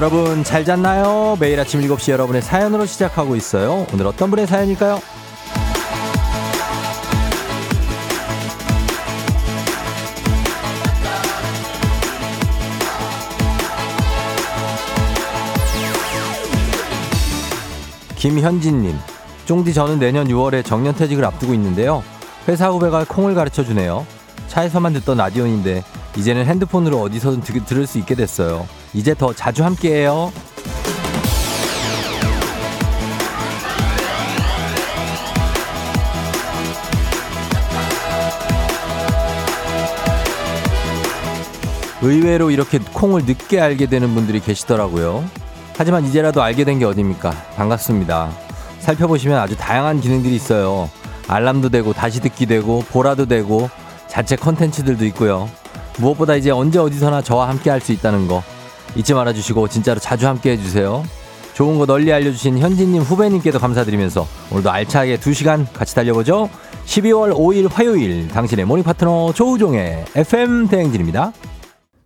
여러분 잘 잤나요? 매일 아침 7시 여러분의 사연으로 시작하고 있어요. 오늘 어떤 분의 사연일까요? 김현진님, 쫑디 저는 내년 6월에 정년퇴직을 앞두고 있는데요. 회사 후배가 콩을 가르쳐 주네요. 차에서만 듣던 라디오인데 이제는 핸드폰으로 어디서든 드, 들을 수 있게 됐어요. 이제 더 자주 함께해요. 의외로 이렇게 콩을 늦게 알게 되는 분들이 계시더라고요. 하지만 이제라도 알게 된 게 어딥니까? 반갑습니다. 살펴보시면 아주 다양한 기능들이 있어요. 알람도 되고 다시 듣기 되고 보라도 되고 자체 컨텐츠들도 있고요. 무엇보다 이제 언제 어디서나 저와 함께 할 수 있다는 거 잊지 말아주시고 진짜로 자주 함께 해주세요. 좋은 거 널리 알려주신 현진님 후배님께도 감사드리면서 오늘도 알차게 2시간 같이 달려보죠. 12월 5일 화요일 당신의 morning 파트너 조우종의 FM 대행진입니다.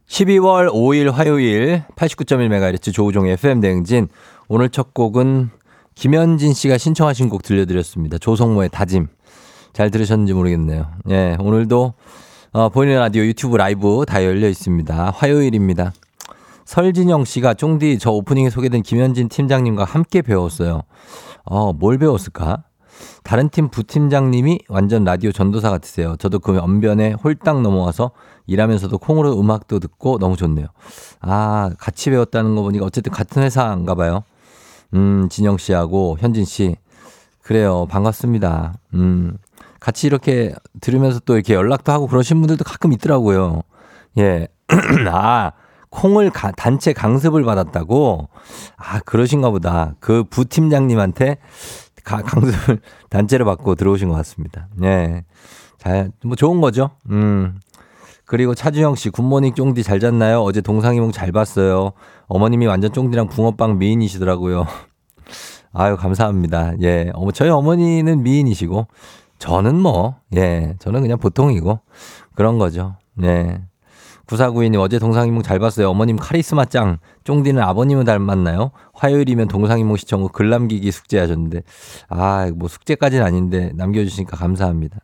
12월 5일 화요일 89.1MHz 조우종의 FM 대행진 오늘 첫 곡은 김현진 씨가 신청하신 곡 들려드렸습니다. 조성모의 다짐. 잘 들으셨는지 모르겠네요. 예, 오늘도 어, 보이는 라디오 유튜브 라이브 다 열려 있습니다. 화요일입니다. 설진영 씨가 쫑디 저 오프닝에 소개된 김현진 팀장님과 함께 배웠어요. 어, 뭘 배웠을까? 다른 팀 부팀장님이 완전 라디오 전도사 같으세요. 저도 그 언변에 홀딱 넘어와서 일하면서도 콩으로 음악도 듣고 너무 좋네요. 아, 같이 배웠다는 거 보니까 어쨌든 같은 회사인가 봐요. 음, 진영 씨하고 현진 씨. 그래요. 반갑습니다. 음, 같이 이렇게 들으면서 또 이렇게 연락도 하고 그러신 분들도 가끔 있더라고요. 예. 아, 콩을 가, 단체 강습을 받았다고? 아, 그러신가 보다. 그 부팀장님한테 가, 강습을 단체로 받고 들어오신 것 같습니다. 예. 잘, 뭐 좋은 거죠. 음. 그리고 차주영 씨, 굿모닝 쫑디 잘 잤나요? 어제 동상이몽 잘 봤어요. 어머님이 완전 쫑디랑 붕어빵 미인이시더라고요. 아유, 감사합니다. 예. 어머, 저희 어머니는 미인이시고, 저는 뭐, 예. 저는 그냥 보통이고, 그런 거죠. 예. 9492님, 어제 동상이몽 잘 봤어요. 어머님 카리스마 짱. 쫑디는 아버님은 닮았나요? 화요일이면 동상이몽 시청 후 글 남기기 숙제 하셨는데, 아, 뭐 숙제까지는 아닌데, 남겨주시니까 감사합니다.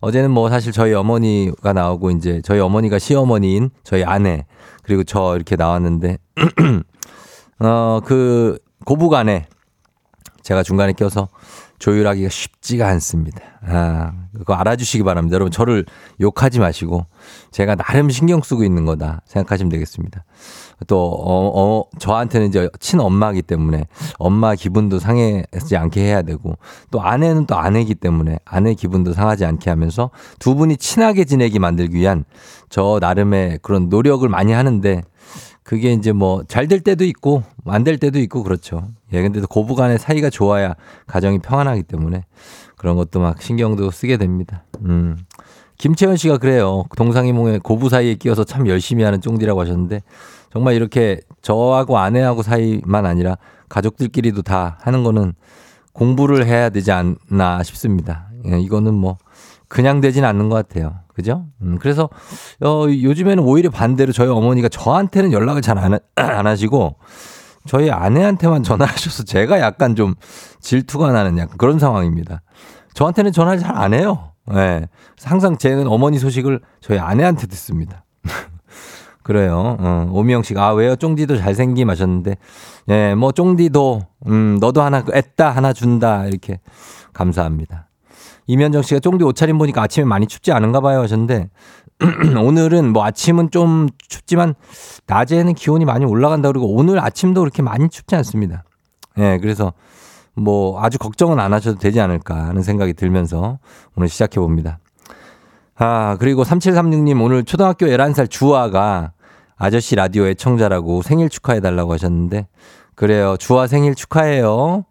어제는 뭐 사실 저희 어머니가 나오고 이제 저희 어머니가 시어머니인 저희 아내 그리고 저 이렇게 나왔는데 어그 고부간에 제가 중간에 껴서 조율하기가 쉽지가 않습니다. 아, 그거 알아주시기 바랍니다. 여러분, 저를 욕하지 마시고, 제가 나름 신경 쓰고 있는 거다 생각하시면 되겠습니다. 또, 어, 어, 저한테는 이제 친엄마기 때문에 엄마 기분도 상하지 않게 해야 되고, 또 아내는 또 아내기 때문에 아내 기분도 상하지 않게 하면서 두 분이 친하게 지내기 만들기 위한 저 나름의 그런 노력을 많이 하는데, 그게 이제 뭐 잘 될 때도 있고 안 될 때도 있고 그렇죠. 예, 근데 고부 간의 사이가 좋아야 가정이 평안하기 때문에 그런 것도 막 신경도 쓰게 됩니다. 음. 김채연 씨가 그래요. 동상이몽에 고부 사이에 끼어서 참 열심히 하는 쫑디라고 하셨는데 정말 이렇게 저하고 아내하고 사이만 아니라 가족들끼리도 다 하는 거는 공부를 해야 되지 않나 싶습니다. 예, 이거는 뭐 그냥 되진 않는 것 같아요. 그죠? 음, 그래서, 어, 요즘에는 오히려 반대로 저희 어머니가 저한테는 연락을 잘안 안 하시고, 저희 아내한테만 전화하셔서 제가 약간 좀 질투가 나는 약간 그런 상황입니다. 저한테는 전화를 잘 안 해요. 예. 네. 항상 제는 어머니 소식을 저희 아내한테 듣습니다. 그래요. 어, 오미영 씨가, 아, 왜요? 쫑디도 잘생김 하셨는데, 예, 네, 뭐, 쫑디도, 음, 너도 하나, 애따 하나 준다. 이렇게. 감사합니다. 이면정 씨가 쫑디 옷차림 보니까 아침에 많이 춥지 않은가 봐요 하셨는데 오늘은 뭐 아침은 좀 춥지만 낮에는 기온이 많이 올라간다 그러고 오늘 아침도 그렇게 많이 춥지 않습니다. 예, 네, 그래서 뭐 아주 걱정은 안 하셔도 되지 않을까 하는 생각이 들면서 오늘 시작해 봅니다. 아, 그리고 3736님 오늘 초등학교 11살 주아가 아저씨 라디오 애청자라고 생일 축하해 달라고 하셨는데 그래요. 주아 생일 축하해요.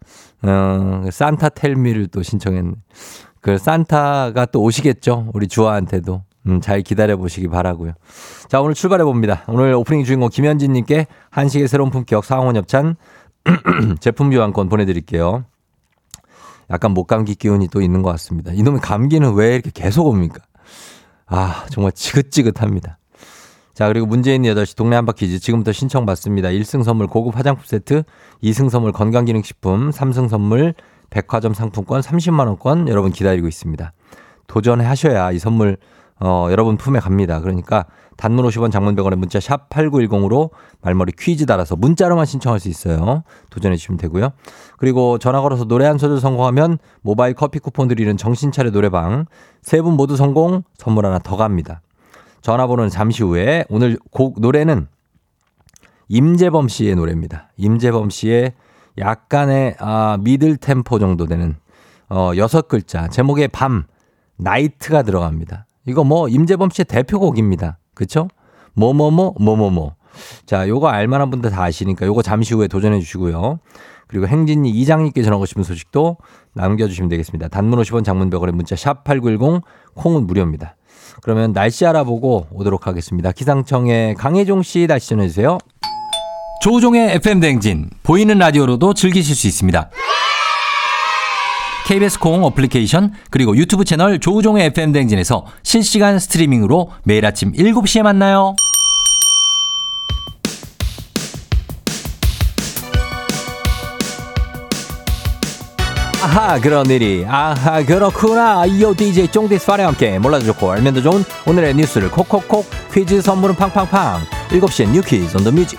어, 산타 텔미를 또 신청했네. 그 산타가 또 오시겠죠. 우리 주아한테도. 음, 잘 기다려 보시기 바라고요. 자, 오늘 출발해 봅니다. 오늘 오프닝 주인공 김현진 님께 한식의 새로운 품격 상원 협찬 제품 교환권 보내 드릴게요. 약간 목감기 기운이 또 있는 것 같습니다. 이놈의 감기는 왜 이렇게 계속 옵니까? 아, 정말 지긋지긋합니다. 자, 그리고 문재인 8시 동네 한바 퀴즈 지금부터 신청 받습니다. 1승 선물 고급 화장품 세트, 2승 선물 건강기능식품, 3승 선물 백화점 상품권 30만원권 여러분 기다리고 있습니다. 도전하셔야 이 선물, 어, 여러분 품에 갑니다. 그러니까 단문 50원 장문 100원의 문자 샵 8910으로 말머리 퀴즈 달아서 문자로만 신청할 수 있어요. 도전해 주시면 되고요. 그리고 전화 걸어서 노래 한 소절 성공하면 모바일 커피 쿠폰 드리는 정신차려 노래방 세 분 모두 성공 선물 하나 더 갑니다. 전화번호는 잠시 후에 오늘 곡 노래는 임재범 씨의 노래입니다. 임재범 씨의 약간의 아, 미들 템포 정도 되는 어, 여섯 글자 제목에 밤 나이트가 들어갑니다. 이거 뭐 임재범 씨의 대표곡입니다. 그쵸? 뭐뭐뭐 뭐뭐뭐. 자, 요거 알만한 분들 다 아시니까 요거 잠시 후에 도전해 주시고요. 그리고 행진이 이장님께 전하고 싶은 소식도 남겨주시면 되겠습니다. 단문 50원 장문 100원의 문자 샵 8910 콩은 무료입니다. 그러면 날씨 알아보고 오도록 하겠습니다. 기상청의 강혜종 씨 날씨 전해주세요. 조우종의 FM 댕진 보이는 라디오로도 즐기실 수 있습니다. KBS 콩 어플리케이션 그리고 유튜브 채널 조우종의 FM 댕진에서 실시간 스트리밍으로 매일 아침 7시에 만나요. 아하 그런 일이 아하 그렇구나 이어 DJ 쫑디스파레와 함께 몰라도 좋고 알면 더 좋은 오늘의 뉴스를 콕콕콕 퀴즈 선물은 팡팡팡 7시엔 뉴 퀴즈 on the music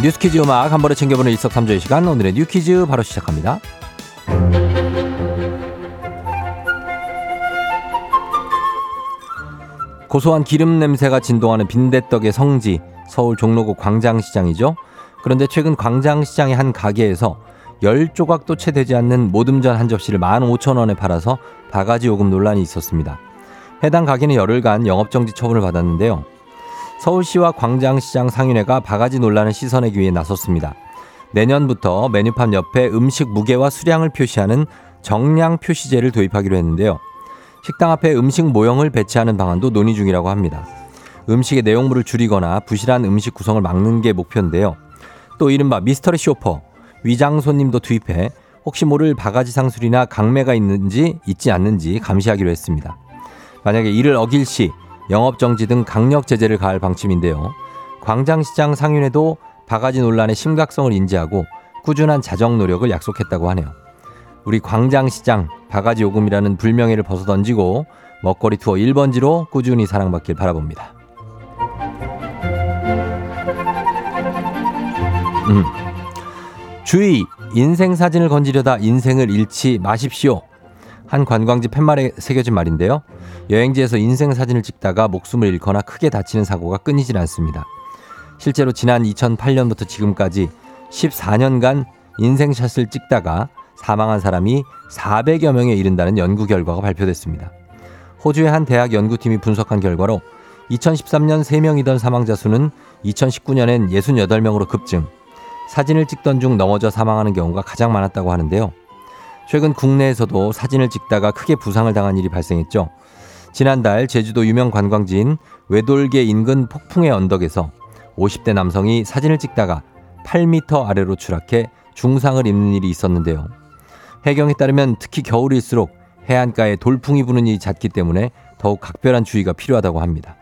뉴스 퀴즈 음악 한 번에 챙겨보는 일석삼조의 시간 오늘의 뉴 퀴즈 바로 시작합니다 고소한 기름 냄새가 진동하는 빈대떡의 성지 서울 종로구 광장시장이죠. 그런데 최근 광장시장의 한 가게에서 열 조각도 채 되지 않는 모듬전 한 접시를 15,000원에 팔아서 바가지 요금 논란이 있었습니다. 해당 가게는 열흘간 영업정지 처분을 받았는데요. 서울시와 광장시장 상인회가 바가지 논란을 씻어내기 위해 나섰습니다. 내년부터 메뉴판 옆에 음식 무게와 수량을 표시하는 정량 표시제를 도입하기로 했는데요. 식당 앞에 음식 모형을 배치하는 방안도 논의 중이라고 합니다. 음식의 내용물을 줄이거나 부실한 음식 구성을 막는 게 목표인데요. 또 이른바 미스터리 쇼퍼, 위장 손님도 투입해 혹시 모를 바가지 상술이나 강매가 있는지 있지 않는지 감시하기로 했습니다. 만약에 이를 어길 시 영업정지 등 강력 제재를 가할 방침인데요. 광장시장 상인회도 바가지 논란의 심각성을 인지하고 꾸준한 자정 노력을 약속했다고 하네요. 우리 광장시장 바가지 요금이라는 불명예를 벗어던지고 먹거리 투어 1번지로 꾸준히 사랑받길 바라봅니다. 음. 주의! 인생 사진을 건지려다 인생을 잃지 마십시오. 한 관광지 팻말에 새겨진 말인데요. 여행지에서 인생 사진을 찍다가 목숨을 잃거나 크게 다치는 사고가 끊이질 않습니다. 실제로 지난 2008년부터 지금까지 14년간 인생샷을 찍다가 사망한 사람이 400여 명에 이른다는 연구 결과가 발표됐습니다. 호주의 한 대학 연구팀이 분석한 결과로 2013년 3명이던 사망자 수는 2019년엔 68명으로 급증, 사진을 찍던 중 넘어져 사망하는 경우가 가장 많았다고 하는데요. 최근 국내에서도 사진을 찍다가 크게 부상을 당한 일이 발생했죠. 지난달 제주도 유명 관광지인 외돌개 인근 폭풍의 언덕에서 50대 남성이 사진을 찍다가 8m 아래로 추락해 중상을 입는 일이 있었는데요. 해경에 따르면 특히 겨울일수록 해안가에 돌풍이 부는 일이 잦기 때문에 더욱 각별한 주의가 필요하다고 합니다.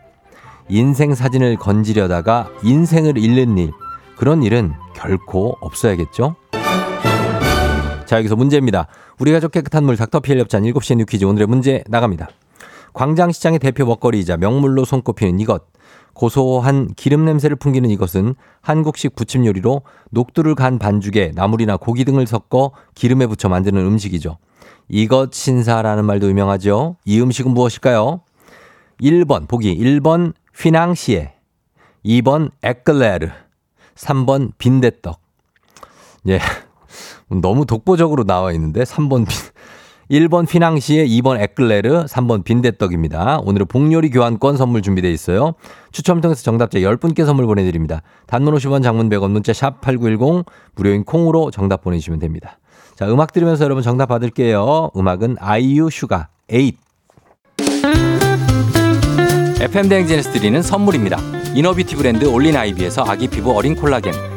인생 사진을 건지려다가 인생을 잃는 일, 그런 일은 결코 없어야겠죠? 자, 여기서 문제입니다. 우리 가족 깨끗한 물 닥터피엘 협찬 7시에 뉴 퀴즈 오늘의 문제 나갑니다. 광장시장의 대표 먹거리이자 명물로 손꼽히는 이것. 고소한 기름 냄새를 풍기는 이것은 한국식 부침 요리로 녹두를 간 반죽에 나물이나 고기 등을 섞어 기름에 붙여 만드는 음식이죠. 이것 신사라는 말도 유명하죠. 이 음식은 무엇일까요? 1번 보기 1번 휘낭시에 2번 에클레르 3번 빈대떡. 예. 너무 독보적으로 나와 있는데 3번 빈 1번 휘낭시에 2번 에클레르, 3번 빈대떡입니다. 오늘은 복요리 교환권 선물 준비되어 있어요. 추첨 통해서 정답자 10분께 선물 보내드립니다. 단문 50원 장문 100원 문자 샵 8910 무료인 콩으로 정답 보내주시면 됩니다. 자, 음악 들으면서 여러분 정답 받을게요. 음악은 아이유 슈가 8. FM 대행진에서 드리는 선물입니다. 이너비티 브랜드 올린 아이비에서 아기 피부 어린 콜라겐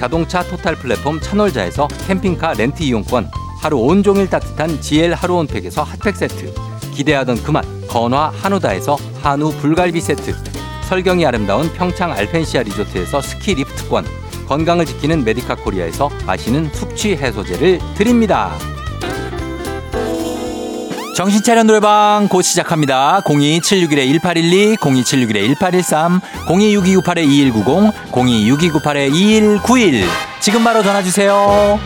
자동차 토탈 플랫폼 차놀자에서 캠핑카 렌트 이용권, 하루 온종일 따뜻한 GL 하루 온팩에서 핫팩 세트, 기대하던 그맛 건화 한우다에서 한우 불갈비 세트, 설경이 아름다운 평창 알펜시아 리조트에서 스키 리프트권, 건강을 지키는 메디카 코리아에서 마시는 숙취 해소제를 드립니다. 정신차려 노래방 곧 시작합니다. 02761-1812, 02761-1813, 026298-2190, 026298-2191. 지금 바로 전화주세요.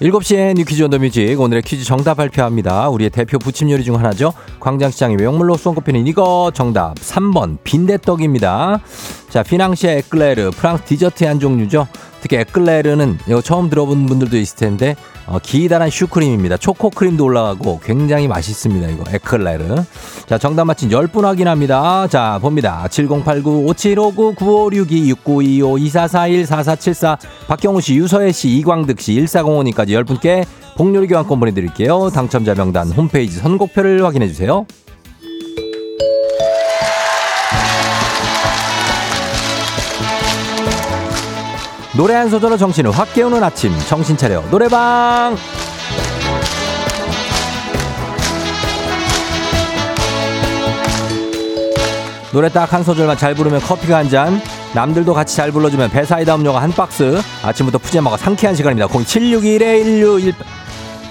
7시에 뉴 퀴즈 on the music 오늘의 퀴즈 정답 발표합니다. 우리의 대표 부침 요리 중 하나죠. 광장시장의 명물로 손꼽히는 이거 정답 3번 빈대떡입니다. 자 휘낭시에 에클레르 프랑스 디저트의 한 종류죠. 특히 에클레르는 이거 처음 들어본 분들도 있을 텐데 어, 기다란 슈크림입니다. 초코크림도 올라가고 굉장히 맛있습니다. 이거 에클레르. 자 정답 맞힌 10분 확인합니다. 자 봅니다. 7089-5759-9526-2525-2441-4474 박경우 씨, 유서혜 씨, 이광득 씨, 1405님까지 10분께 복요리 교환권 보내드릴게요. 당첨자 명단 홈페이지 선곡표를 확인해주세요. 노래 한 소절로 정신을 확 깨우는 아침 정신 차려. 노래방! 노래 딱 한 소절만 잘 부르면 커피가 한 잔 남들도 같이 잘 불러주면 배사이다 음료가 한 박스. 아침부터 푸짐하고 상쾌한 시간입니다. 0761-161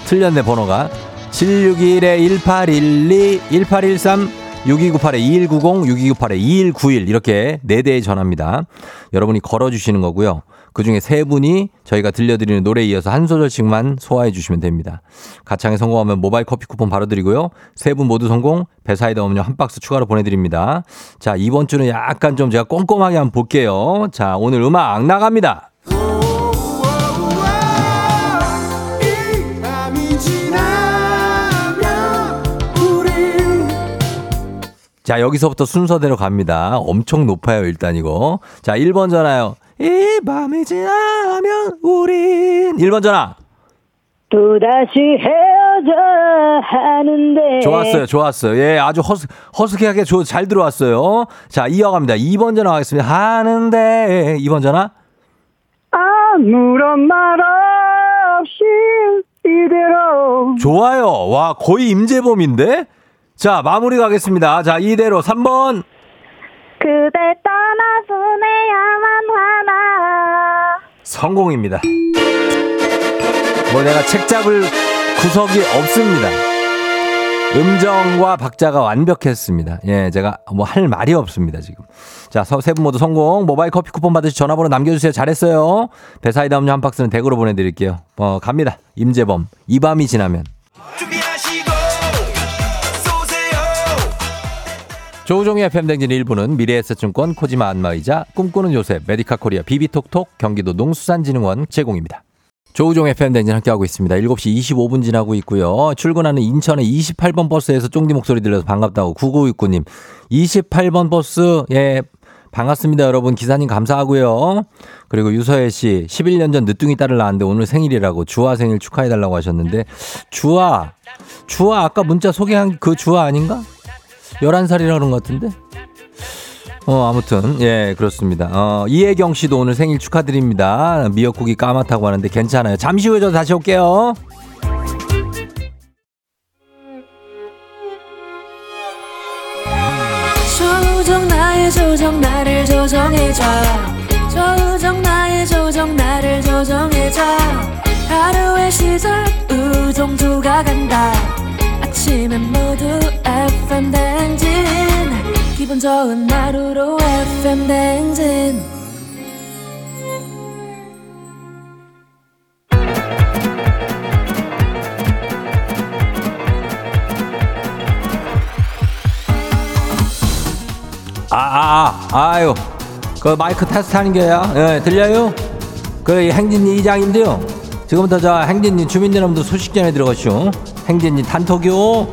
틀렸네 번호가. 761-1812 1813 6298-2190 6298-2191 이렇게 네 대의 전화입니다. 여러분이 걸어주시는 거고요 그 중에 세 분이 저희가 들려드리는 노래에 이어서 한 소절씩만 소화해 주시면 됩니다. 가창에 성공하면 모바일 커피 쿠폰 바로 드리고요. 세 분 모두 성공, 배사이다 음료 한 박스 추가로 보내드립니다. 자, 이번 주는 약간 좀 제가 꼼꼼하게 한번 볼게요. 자, 오늘 음악 나갑니다. 자, 여기서부터 순서대로 갑니다. 엄청 높아요, 일단 이거. 자, 1번 전화요. 이 밤이 지나면 우린 1번 전화. 또다시 헤어져야 하는데. 좋았어요, 좋았어요. 예, 아주 허스, 허스키하게 조, 잘 들어왔어요. 자, 이어갑니다. 2번 전화 가겠습니다. 하는데. 2번 전화. 아무런 말 없이 이대로. 좋아요. 와, 거의 임재범인데? 자, 마무리 가겠습니다. 자, 이대로 3번. 그대 떠나보내야만 하나. 성공입니다. 뭐 내가 책 잡을 구석이 없습니다. 음정과 박자가 완벽했습니다. 예, 제가 뭐 할 말이 없습니다, 지금. 자, 세 분 모두 성공. 모바일 커피 쿠폰 받으시 전화번호 남겨주세요. 잘했어요. 배사이다 음료 한 박스는 댁으로 보내드릴게요. 어, 갑니다. 임재범. 이 밤이 지나면. 조우종의 FM댕진 일부는 미래에셋증권 코지마 안마의자 꿈꾸는 요셉 메디카 코리아 비비톡톡 경기도 농수산진흥원 제공입니다. 조우종 FM댕진 함께하고 있습니다. 7시 25분 지나고 있고요. 출근하는 인천의 28번 버스에서 쫑디 목소리 들려서 반갑다고 9969님. 28번 버스 예 반갑습니다, 여러분. 기사님 감사하고요. 그리고 유서혜 씨, 11년 전 늦둥이 딸을 낳았는데 오늘 생일이라고 주아 생일 축하해달라고 하셨는데, 주아, 주아 아까 문자 소개한 그 주아 아닌가? 11살이라 그런 것 같은데? 어, 아무튼, 예, 그렇습니다. 어, 이혜경 씨도 오늘 생일 축하드립니다. 미역국이 까맣다고 하는데 괜찮아요. 잠시 후에 저 다시 올게요. 조정 나의 조정 나를 조정해줘 조정 나의 조정 나를 조정해줘 하루의 시절 우정조가 간다 아침엔 모두 FM 댕진 기분 좋은 하루로 FM 댕진 아, 아, 아, 아유. 그 마이크 테스트 하는 게야. 예, 들려요? 그 행진이 이장인데요. 지금부터 저 행진이 주민 여러분들 소식 전해 들어가시오. 행진이 단톡요.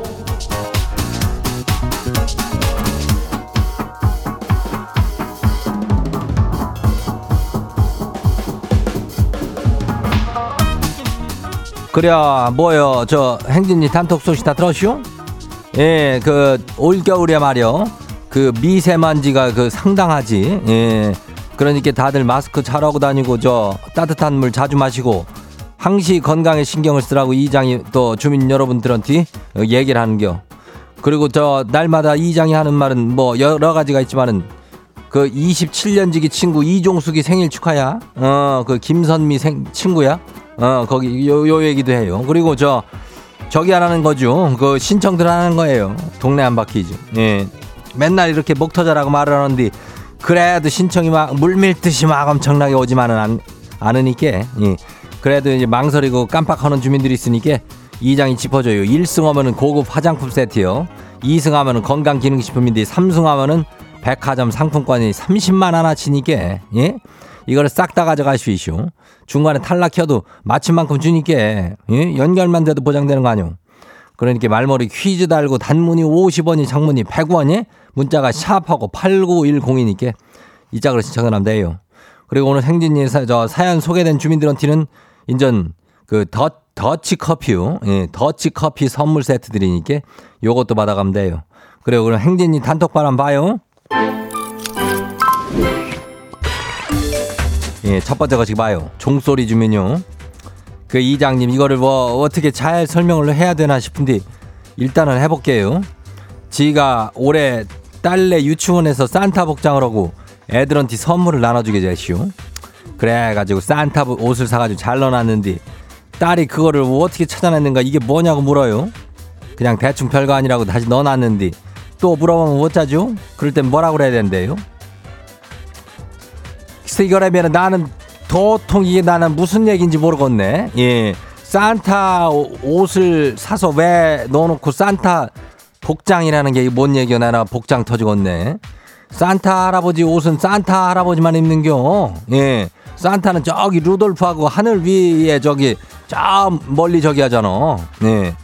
그래, 뭐요? 저 행진이 단톡 소식 다 들었슈? 예, 그 올겨울에 말이요. 그 미세먼지가 그 상당하지. 예. 그러니까 다들 마스크 잘하고 다니고 저 따뜻한 물 자주 마시고 항시 건강에 신경을 쓰라고 이장이 또 주민 여러분들한테 얘기를 하는겨. 그리고 저 날마다 이장이 하는 말은 뭐 여러 가지가 있지만은 그 27년지기 친구 이종숙이 생일 축하야. 어, 그 김선미 생 친구야. 어, 거기 요, 요 얘기도 해요. 그리고 저 저기 하라는 거죠. 그 신청들 하는 거예요. 동네 한 바퀴죠. 예. 맨날 이렇게 목 터져라고 말을 하는데 그래도 신청이 막 물밀듯이 막 엄청나게 오지만은 안, 않으니까 예. 그래도 이제 망설이고 깜빡하는 주민들이 있으니까 이장이 짚어줘요. 1승 하면은 고급 화장품 세트요. 2승 하면은 건강기능식품인데 3승 하면은 백화점 상품권이 30만 하나 치니까 예? 이거를 싹 다 가져가시오. 중간에 탈락해도 마침만큼 주니까 예? 연결만 돼도 보장되는 거 아니오. 그러니까 말머리 퀴즈 달고 단문이 50원이 장문이 100원이 문자가 샵하고 8910이니까 이 짝으로 신청을 하면 돼요. 그리고 오늘 행진이 사, 저 사연 소개된 주민들한테는 인전 그 더, 더치 커피요. 예, 더치 커피 선물 세트 드리니까 요것도 받아가면 돼요. 그리고 그럼 행진이 단톡방 한번 봐요. 예, 첫 번째 거 지금 봐요. 종소리 주민요. 그 이장님 이거를 뭐 어떻게 잘 설명을 해야 되나 싶은데 일단은 해볼게요. 지가 올해 딸내 유치원에서 산타 복장을 하고 애들한테 선물을 나눠주게 되시오. 그래가지고 산타 옷을 사가지고 잘 넣어놨는데 딸이 그거를 어떻게 찾아냈는가 이게 뭐냐고 물어요. 그냥 대충 별거 아니라고 다시 넣어놨는데 또 물어보면 못 자죠? 그럴 땐 뭐라고 그래야 된대요? 이거라면 나는 도통 이게 나는 무슨 얘기인지 모르겠네. 예. 산타 옷을 사서 왜 넣어놓고 산타 복장이라는 게 뭔 얘기야 나나 복장 터지겠네. 산타 할아버지 옷은 산타 할아버지만 입는겨. 예. 산타는 저기 루돌프하고 하늘 위에 저기 저 멀리 저기 하잖아. 예.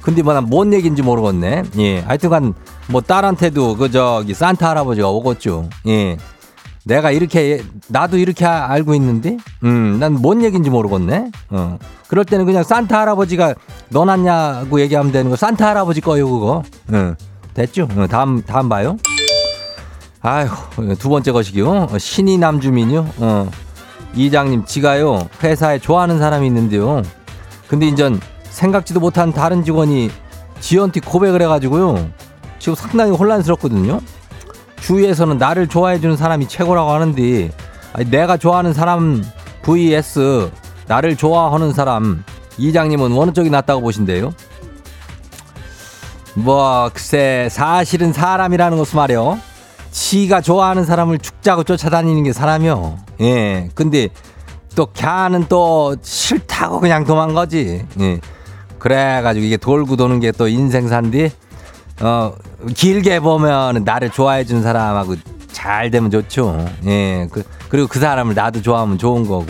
근데 뭐난뭔 얘기인지 모르겠네. 예. 하여튼간 뭐 딸한테도 그 저기 산타 할아버지가 오겠죠. 예. 내가 이렇게 나도 이렇게 알고 있는데 음 난 뭔 얘기인지 모르겠네 어 그럴 때는 그냥 산타 할아버지가 넣어놨냐고 얘기하면 되는 거 산타 할아버지 거요 그거 응 됐죠 어, 다음 다음 봐요 아휴 두 번째 것이기요 어, 신이 남주민요 어 이장님 지가요 회사에 좋아하는 사람이 있는데요. 근데 인전 생각지도 못한 다른 직원이 지연티 고백을 해가지고요. 지금 상당히 혼란스럽거든요. 주위에서는 나를 좋아해주는 사람이 최고라고 하는데 내가 좋아하는 사람 vs 나를 좋아하는 사람 이장님은 어느 쪽이 낫다고 보신대요? 뭐 글쎄 사실은 사람이라는 것은 말이요 지가 좋아하는 사람을 죽자고 쫓아다니는 게 사람이요 예 근데 또 걔는 또 싫다고 그냥 도망가지 예 그래가지고 이게 돌고 도는 게 또 인생사인데 어, 길게 보면 나를 좋아해 준 사람하고 잘 되면 좋죠. 예. 그, 그리고 그 사람을 나도 좋아하면 좋은 거고.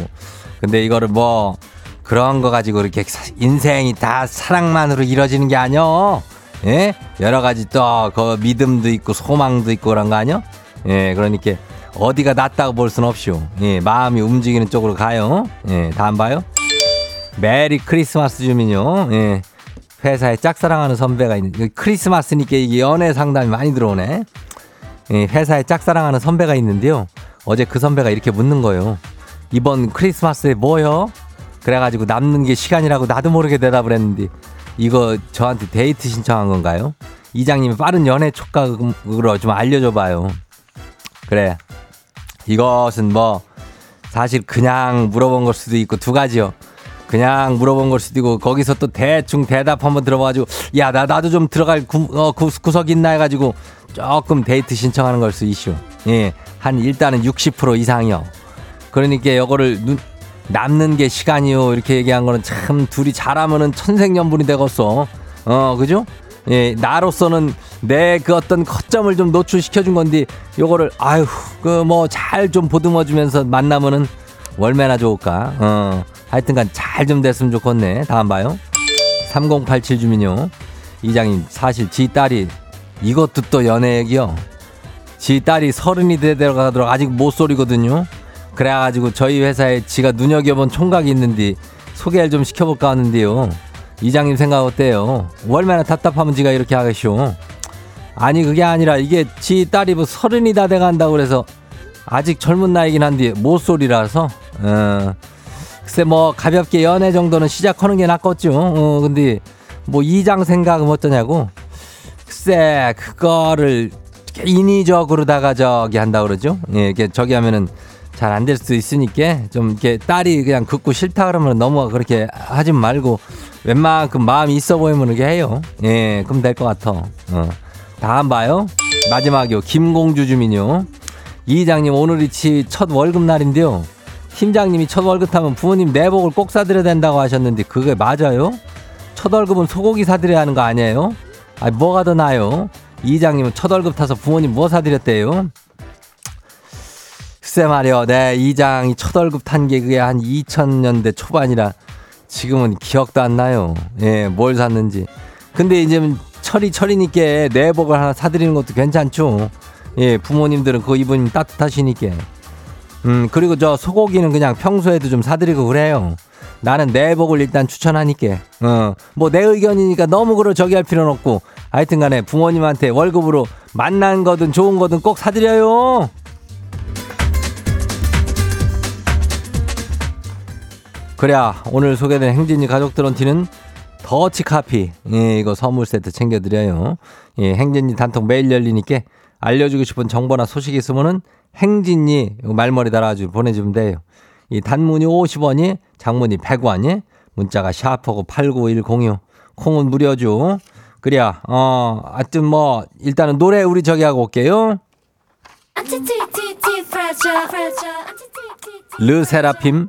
근데 이거를 뭐 그런 거 가지고 이렇게 인생이 다 사랑만으로 이루어지는 게 아니요. 예? 여러 가지 또 그 믿음도 있고 소망도 있고 그런 거 아니요? 예. 그러니까 어디가 낫다고 볼 순 없쇼. 예, 마음이 움직이는 쪽으로 가요. 예, 다음 봐요. 메리 크리스마스 주민요. 예. 회사에 짝사랑하는 선배가 있는 그 크리스마스니까 이게 연애 상담이 많이 들어오네. 예, 회사에 짝사랑하는 선배가 있는데요. 어제 그 선배가 이렇게 묻는 거예요. 이번 크리스마스에 뭐 해요? 그래가지고 남는 게 시간이라고 나도 모르게 대답을 했는데 이거 저한테 데이트 신청한 건가요? 이장님이 빠른 연애 촉각으로 좀 알려줘 봐요. 그래. 이것은 뭐 사실 그냥 물어본 걸 수도 있고 두 가지요. 그냥 물어본 걸 수도 있고 거기서 또 대충 대답 한번 들어봐가지고 야 나 나도 좀 들어갈 구, 어, 구, 구석 있나 해가지고 조금 데이트 신청하는 걸 수 있슈. 예, 한 일단은 60% 이상이요. 그러니까 이거를 눈, 남는 게 시간이요 이렇게 얘기한 거는 참 둘이 잘하면은 천생연분이 되겠어. 어 그죠? 예, 나로서는 내 그 어떤 허점을 좀 노출시켜 준 건데 요거를 아유 그뭐 잘 좀 보듬어 주면서 만나면은 얼마나 좋을까. 어. 하여튼간 잘 좀 됐으면 좋겠네. 다음 봐요. 3087 주민요. 이장님 사실 지 딸이 이것도 또 연애 얘기요. 지 딸이 서른이 되들어가도록 아직 모쏠이거든요. 그래가지고 저희 회사에 지가 눈여겨본 총각이 있는데 소개를 좀 시켜볼까 하는데요. 이장님 생각 어때요? 얼마나 답답하면 지가 이렇게 하겠쇼? 아니 그게 아니라 이게 지 딸이 뭐 서른이 다 돼간다고 그래서 아직 젊은 나이긴 한데 모쏠이라서 어, 글쎄 뭐 가볍게 연애 정도는 시작하는 게 낫겠죠. 어, 근데 뭐 이장 생각은 어떠냐고? 글쎄 그거를 인위적으로다가 저기 한다 그러죠. 예, 이게 저기 하면은 잘 안 될 수도 있으니까 좀 이렇게 딸이 그냥 긋고 싫다 그러면 너무 그렇게 하지 말고 웬만큼 마음이 있어 보이면 이렇게 해요. 예, 그럼 될 것 같아. 어. 다음 봐요. 마지막이요. 김공주 주민요. 이장님 오늘이 첫 월급 날인데요. 팀장님이 첫 월급 하면 부모님 내복을 꼭 사드려야 된다고 하셨는데 그게 맞아요? 첫 월급은 소고기 사드려야 하는 거 아니에요? 아 뭐가 더 나아요? 이장님은 첫 월급 타서 부모님 뭐 사드렸대요? 글쎄 말이요. 네, 이 장이 첫 월급 탄 게 그게 한 2000년대 초반이라 지금은 기억도 안 나요. 예, 뭘 샀는지. 근데 이제 철이 철이니까 내복을 하나 사드리는 것도 괜찮죠. 예, 부모님들은 그거 입으면 따뜻하시니까. 음, 그리고 저 소고기는 그냥 평소에도 좀 사드리고 그래요. 나는 내복을 일단 추천하니까. 어, 뭐 내 의견이니까 너무 그러 저기 할 필요는 없고. 하여튼 간에 부모님한테 월급으로 만난 거든 좋은 거든 꼭 사드려요. 그래야 오늘 소개된 행진이 가족들한테는 더치 카피 예, 이거 선물 세트 챙겨드려요. 예, 행진이 단톡 매일 열리니까 알려주고 싶은 정보나 소식 있으면은 행진이 말머리 달아가지고 보내주면 돼요. 이 단문이 50원이 장문이 100원이 문자가 샤프고 89106 콩은 무료죠. 그래야 어 하여튼 뭐 일단은 노래 우리 저기 하고 올게요. 르세라핌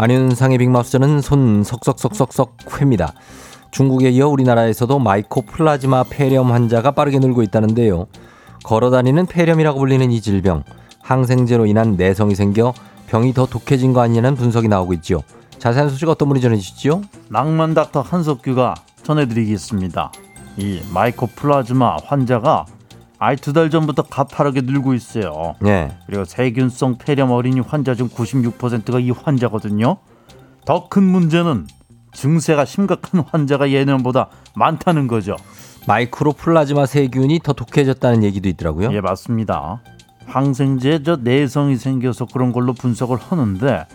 안윤상의 빅마우스는 손석석석석석희입니다. 중국에 이어 우리나라에서도 마이코플라즈마 폐렴 환자가 빠르게 늘고 있다는데요. 걸어다니는 폐렴이라고 불리는 이 질병, 항생제로 인한 내성이 생겨 병이 더 독해진 거 아니냐는 분석이 나오고 있죠. 자세한 소식 어떤 분이 전해주시죠? 낭만 닥터 한석규가 전해드리겠습니다. 이 마이코플라즈마 환자가 아이 두 달 전부터 가파르게 늘고 있어요. 네. 그리고 세균성 폐렴 어린이 환자 중 96%가 이 환자거든요. 더 큰 문제는 증세가 심각한 환자가 예년보다 많다는 거죠. 마이크로플라즈마 세균이 더 독해졌다는 얘기도 있더라고요. 예, 맞습니다. 항생제에 저 내성이 생겨서 그런 걸로 분석을 하는데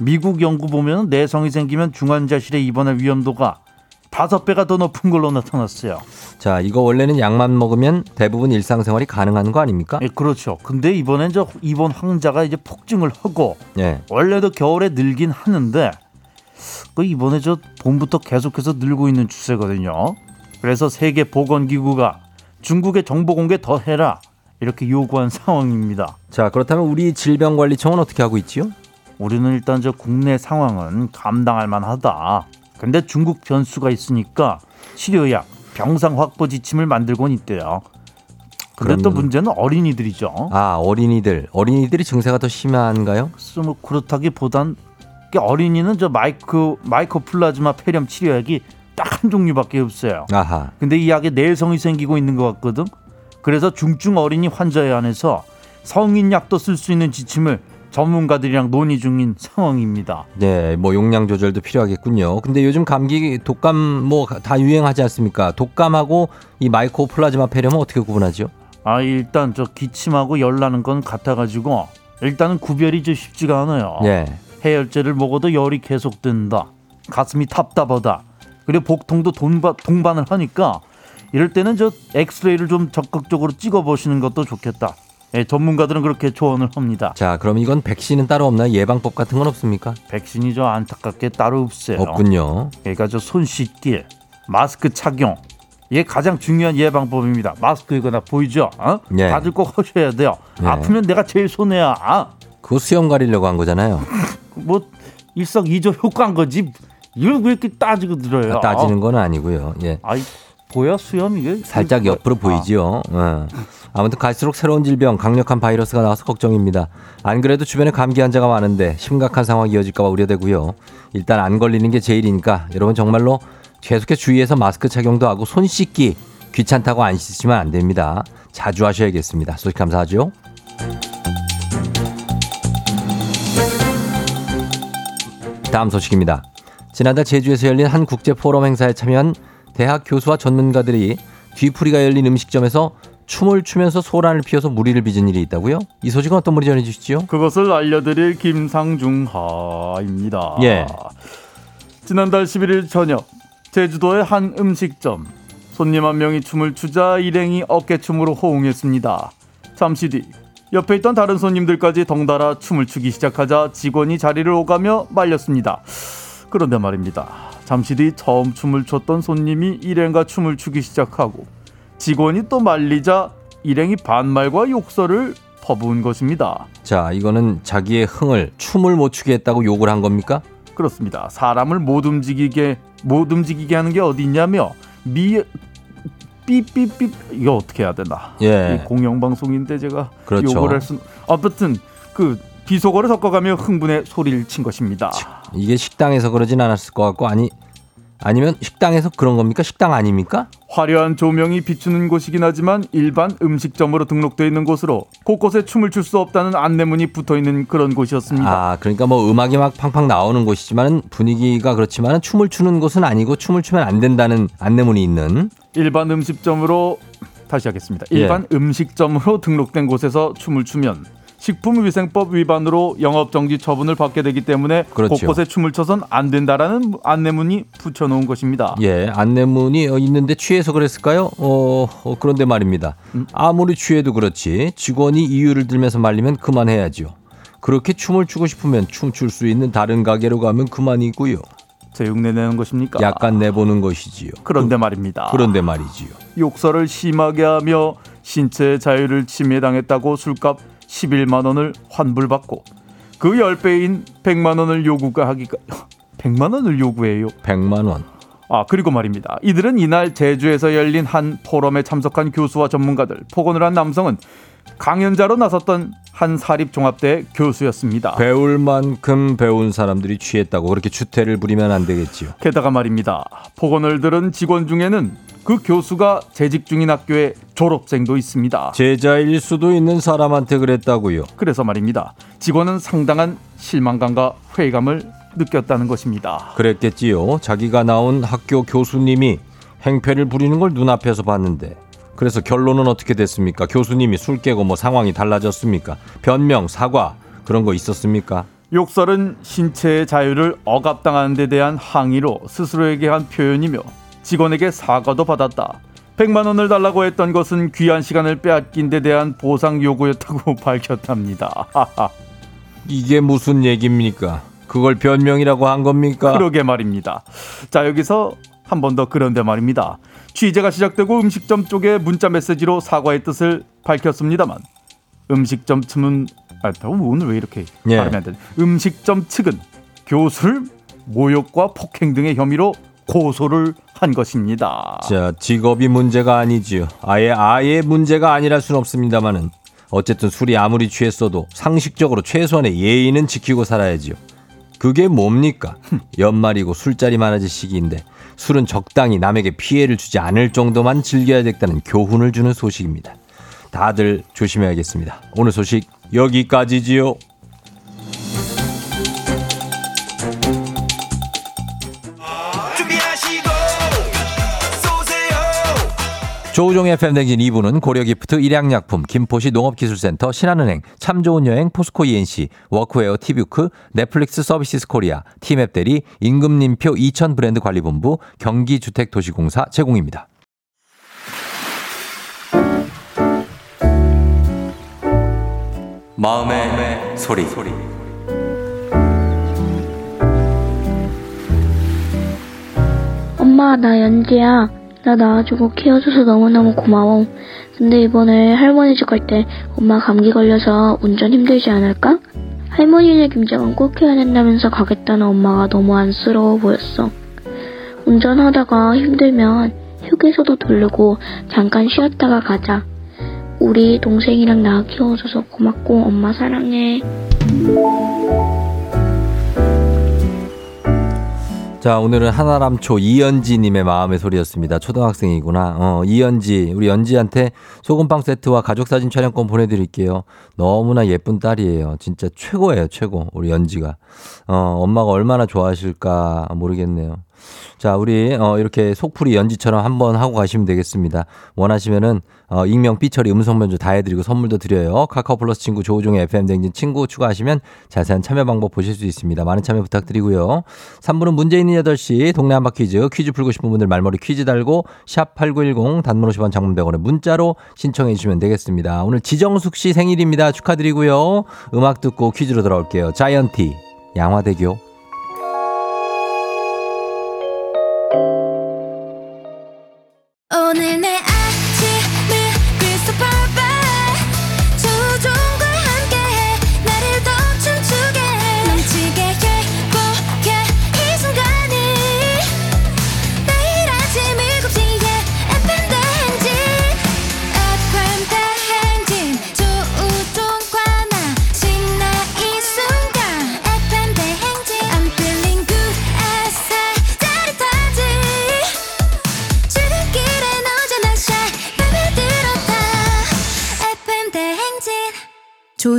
미국 연구 보면 내성이 생기면 중환자실에 입원할 위험도가 다섯 배가 더 높은 걸로 나타났어요. 자, 이거 원래는 약만 먹으면 대부분 일상생활이 가능한 거 아닙니까? 예, 그렇죠. 근데 이번엔 저 입원 환자가 이제 폭증을 하고 예. 원래도 겨울에 늘긴 하는데 그 이번에 저 봄부터 계속해서 늘고 있는 추세거든요. 그래서 세계 보건 기구가 중국의 정보 공개 더 해라 이렇게 요구한 상황입니다. 자, 그렇다면 우리 질병관리청은 어떻게 하고 있지요? 우리는 일단 저 국내 상황은 감당할 만하다. 근데 중국 변수가 있으니까 치료약, 병상 확보 지침을 만들곤 있대요. 근데 또 그럼- 문제는 어린이들이죠. 아, 어린이들. 어린이들이 증세가 더 심한가요? 글쎄 뭐 그렇다기보단 어린이는 저 마이크 마이코 플라즈마 폐렴 치료약이 딱 한 종류밖에 없어요. 아하. 근데 이 약에 내성이 생기고 있는 것 같거든. 그래서 중증 어린이 환자에 한해서 성인 약도 쓸 수 있는 지침을 전문가들이랑 논의 중인 상황입니다. 네, 뭐 용량 조절도 필요하겠군요. 근데 요즘 감기, 독감 뭐 다 유행하지 않습니까? 독감하고 이 마이코 플라즈마 폐렴은 어떻게 구분하죠? 아 일단 저 기침하고 열 나는 건 같아 가지고 일단은 구별이 좀 쉽지가 않아요. 예. 해열제를 먹어도 열이 계속된다. 가슴이 답답하다. 그리고 복통도 동반, 동반을 하니까 이럴 때는 저 엑스레이를 좀 적극적으로 찍어 보시는 것도 좋겠다. 예, 전문가들은 그렇게 조언을 합니다. 자, 그럼 이건 백신은 따로 없나요? 예방법 같은 건 없습니까? 백신이 저 안타깝게 따로 없어요. 없군요. 그러니까 저 손 씻기, 마스크 착용. 이게 가장 중요한 예방법입니다. 마스크 이거 나 보이죠? 어? 예. 다들 꼭 하셔야 돼요. 예. 아프면 내가 제일 손해야. 아, 그거 수염 가리려고 한 거잖아요. 뭐 일석이조 효과인 거지. 이걸 왜 이렇게 따지고 들어요? 따지는 건 아니고요. 예. 아이 보여 수염 이게 살짝 옆으로 보이지요. 어. 아무튼 갈수록 새로운 질병, 강력한 바이러스가 나와서 걱정입니다. 안 그래도 주변에 감기 환자가 많은데 심각한 상황이 이어질까봐 우려되고요. 일단 안 걸리는 게 제일이니까 여러분 정말로 계속해서 주의해서 마스크 착용도 하고 손 씻기 귀찮다고 안 씻으면 안 됩니다. 자주 하셔야겠습니다. 소식 감사하죠. 다음 소식입니다. 지난달 제주에서 열린 한 국제 포럼 행사에 참여한 대학 교수와 전문가들이 뒤풀이가 열린 음식점에서 춤을 추면서 소란을 피워서 무리를 빚은 일이 있다고요? 이 소식은 어떤 분이 전해주시죠? 그것을 알려드릴 김상중하입니다. 예. 지난달 11일 저녁 제주도의 한 음식점 손님 한 명이 춤을 추자 일행이 어깨춤으로 호응했습니다. 잠시 뒤 옆에 있던 다른 손님들까지 덩달아 춤을 추기 시작하자 직원이 자리를 오가며 말렸습니다. 그런데 말입니다. 잠시 뒤 처음 춤을 췄던 손님이 일행과 춤을 추기 시작하고 직원이 또 말리자 일행이 반말과 욕설을 퍼부은 것입니다. 자, 이거는 자기의 흥을 춤을 못 추게 했다고 욕을 한 겁니까? 그렇습니다. 사람을 못 움직이게 못 움직이게 하는 게 어디 있냐며 미 삐삐삐 이거 어떻게 해야 되나? 예. 이 공영 방송인데 제가 그렇죠. 욕을 할 수. 아무튼 그 비속어를 섞어가며 흥분의 소리를 친 것입니다. 이게 식당에서 그러진 않았을 것 같고 아니 아니면 식당에서 그런 겁니까? 식당 아닙니까? 화려한 조명이 비추는 곳이긴 하지만 일반 음식점으로 등록되어 있는 곳으로 곳곳에 춤을 출 수 없다는 안내문이 붙어 있는 그런 곳이었습니다. 아, 그러니까 뭐 음악이 막 팡팡 나오는 곳이지만 분위기가 그렇지만 춤을 추는 곳은 아니고 춤을 추면 안 된다는 안내문이 있는 일반 음식점으로 다시 하겠습니다. 예. 일반 음식점으로 등록된 곳에서 춤을 추면 식품위생법 위반으로 영업정지 처분을 받게 되기 때문에 그렇죠. 곳곳에 춤을 춰선 안 된다라는 안내문이 붙여놓은 것입니다. 예, 안내문이 어, 있는데 취해서 그랬을까요? 어, 어, 그런데 말입니다. 아무리 취해도 그렇지 직원이 이유를 들면서 말리면 그만해야죠. 그렇게 춤을 추고 싶으면 춤출 수 있는 다른 가게로 가면 그만이고요. 제 흉내 내는 것입니까? 약간 내보는 것이지요. 그런데 말입니다. 그런데 말이지요. 욕설을 심하게 하며 신체 자유를 침해당했다고 술값 11만 원을 환불받고 그 10배인 100만 원을 요구가 하기가 100만 원을 요구해요. 100만 원. 아 그리고 말입니다. 이들은 이날 제주에서 열린 한 포럼에 참석한 교수와 전문가들 폭언을 한 남성은 강연자로 나섰던 한 사립종합대 교수였습니다. 배울 만큼 배운 사람들이 취했다고 그렇게 추태를 부리면 안 되겠지요. 게다가 말입니다. 폭언을 들은 직원 중에는 그 교수가 재직 중인 학교의 졸업생도 있습니다. 제자일 수도 있는 사람한테 그랬다고요. 그래서 말입니다. 직원은 상당한 실망감과 회의감을 느꼈다는 것입니다. 그랬겠지요. 자기가 나온 학교 교수님이 행패를 부리는 걸 눈앞에서 봤는데 그래서 결론은 어떻게 됐습니까? 교수님이 술 깨고 뭐 상황이 달라졌습니까? 변명, 사과 그런 거 있었습니까? 욕설은 신체의 자유를 억압당하는 데 대한 항의로 스스로에게 한 표현이며 직원에게 사과도 받았다. 100만 원을 달라고 했던 것은 귀한 시간을 빼앗긴 데 대한 보상 요구였다고 밝혔답니다. 이게 무슨 얘기입니까? 그걸 변명이라고 한 겁니까? 그러게 말입니다. 자 여기서 한 번 더 그런데 말입니다. 취재가 시작되고 음식점 쪽에 문자 메시지로 사과의 뜻을 밝혔습니다만 음식점 측은 아 오늘 왜 이렇게 예. 발음이 안 되지? 음식점 측은 교수를 모욕과 폭행 등의 혐의로 고소를 한 것입니다. 자, 직업이 문제가 아니지요. 아예 아예 문제가 아니랄 수는 없습니다만은 어쨌든 술이 아무리 취했어도 상식적으로 최소한의 예의는 지키고 살아야지요. 그게 뭡니까? 연말이고 술자리 많아질 시기인데 술은 적당히 남에게 피해를 주지 않을 정도만 즐겨야겠다는 교훈을 주는 소식입니다. 다들 조심해야겠습니다. 오늘 소식 여기까지지요. 조우종의 FM 대행진 2부는 고려기프트, 일양약품, 김포시 농업기술센터, 신한은행, 참 좋은 여행, 포스코 E&C, 워크웨어 티뷰크, 넷플릭스 서비스 코리아, 티맵 대리, 임금님표 2000 브랜드 관리본부, 경기주택도시공사 제공입니다. 마음의 소리. 엄마, 나 연지야. 나 낳아주고 키워줘서 너무너무 고마워. 근데 이번에 할머니 집 갈 때 엄마 감기 걸려서 운전 힘들지 않을까? 할머니네 김장은 꼭 해야 된다면서 가겠다는 엄마가 너무 안쓰러워 보였어. 운전하다가 힘들면 휴게소도 들르고 잠깐 쉬었다가 가자. 우리 동생이랑 나 키워줘서 고맙고 엄마 사랑해. 자, 오늘은 하나람초 이연지님의 마음의 소리였습니다. 초등학생이구나. 어, 이연지. 우리 연지한테 소금빵 세트와 가족사진 촬영권 보내드릴게요. 너무나 예쁜 딸이에요. 진짜 최고예요, 최고. 우리 연지가. 어, 엄마가 얼마나 좋아하실까 모르겠네요. 자, 우리, 어, 이렇게 속풀이 연지처럼 한번 하고 가시면 되겠습니다. 원하시면은, 어, 익명, 삐처리, 음성 변조 다 해드리고 선물도 드려요. 카카오 플러스 친구 조우종의 FM댕진 친구 추가하시면 자세한 참여 방법 보실 수 있습니다. 많은 참여 부탁드리고요. 3부는 문제 있는 8시 동네 한바 퀴즈, 퀴즈 풀고 싶은 분들 말머리 퀴즈 달고 샵 8910 단문 50원 장문 100원에 문자로 신청해 주시면 되겠습니다. 오늘 지정숙 씨 생일입니다. 축하드리고요. 음악 듣고 퀴즈로 돌아올게요. 자이언티, 양화대교.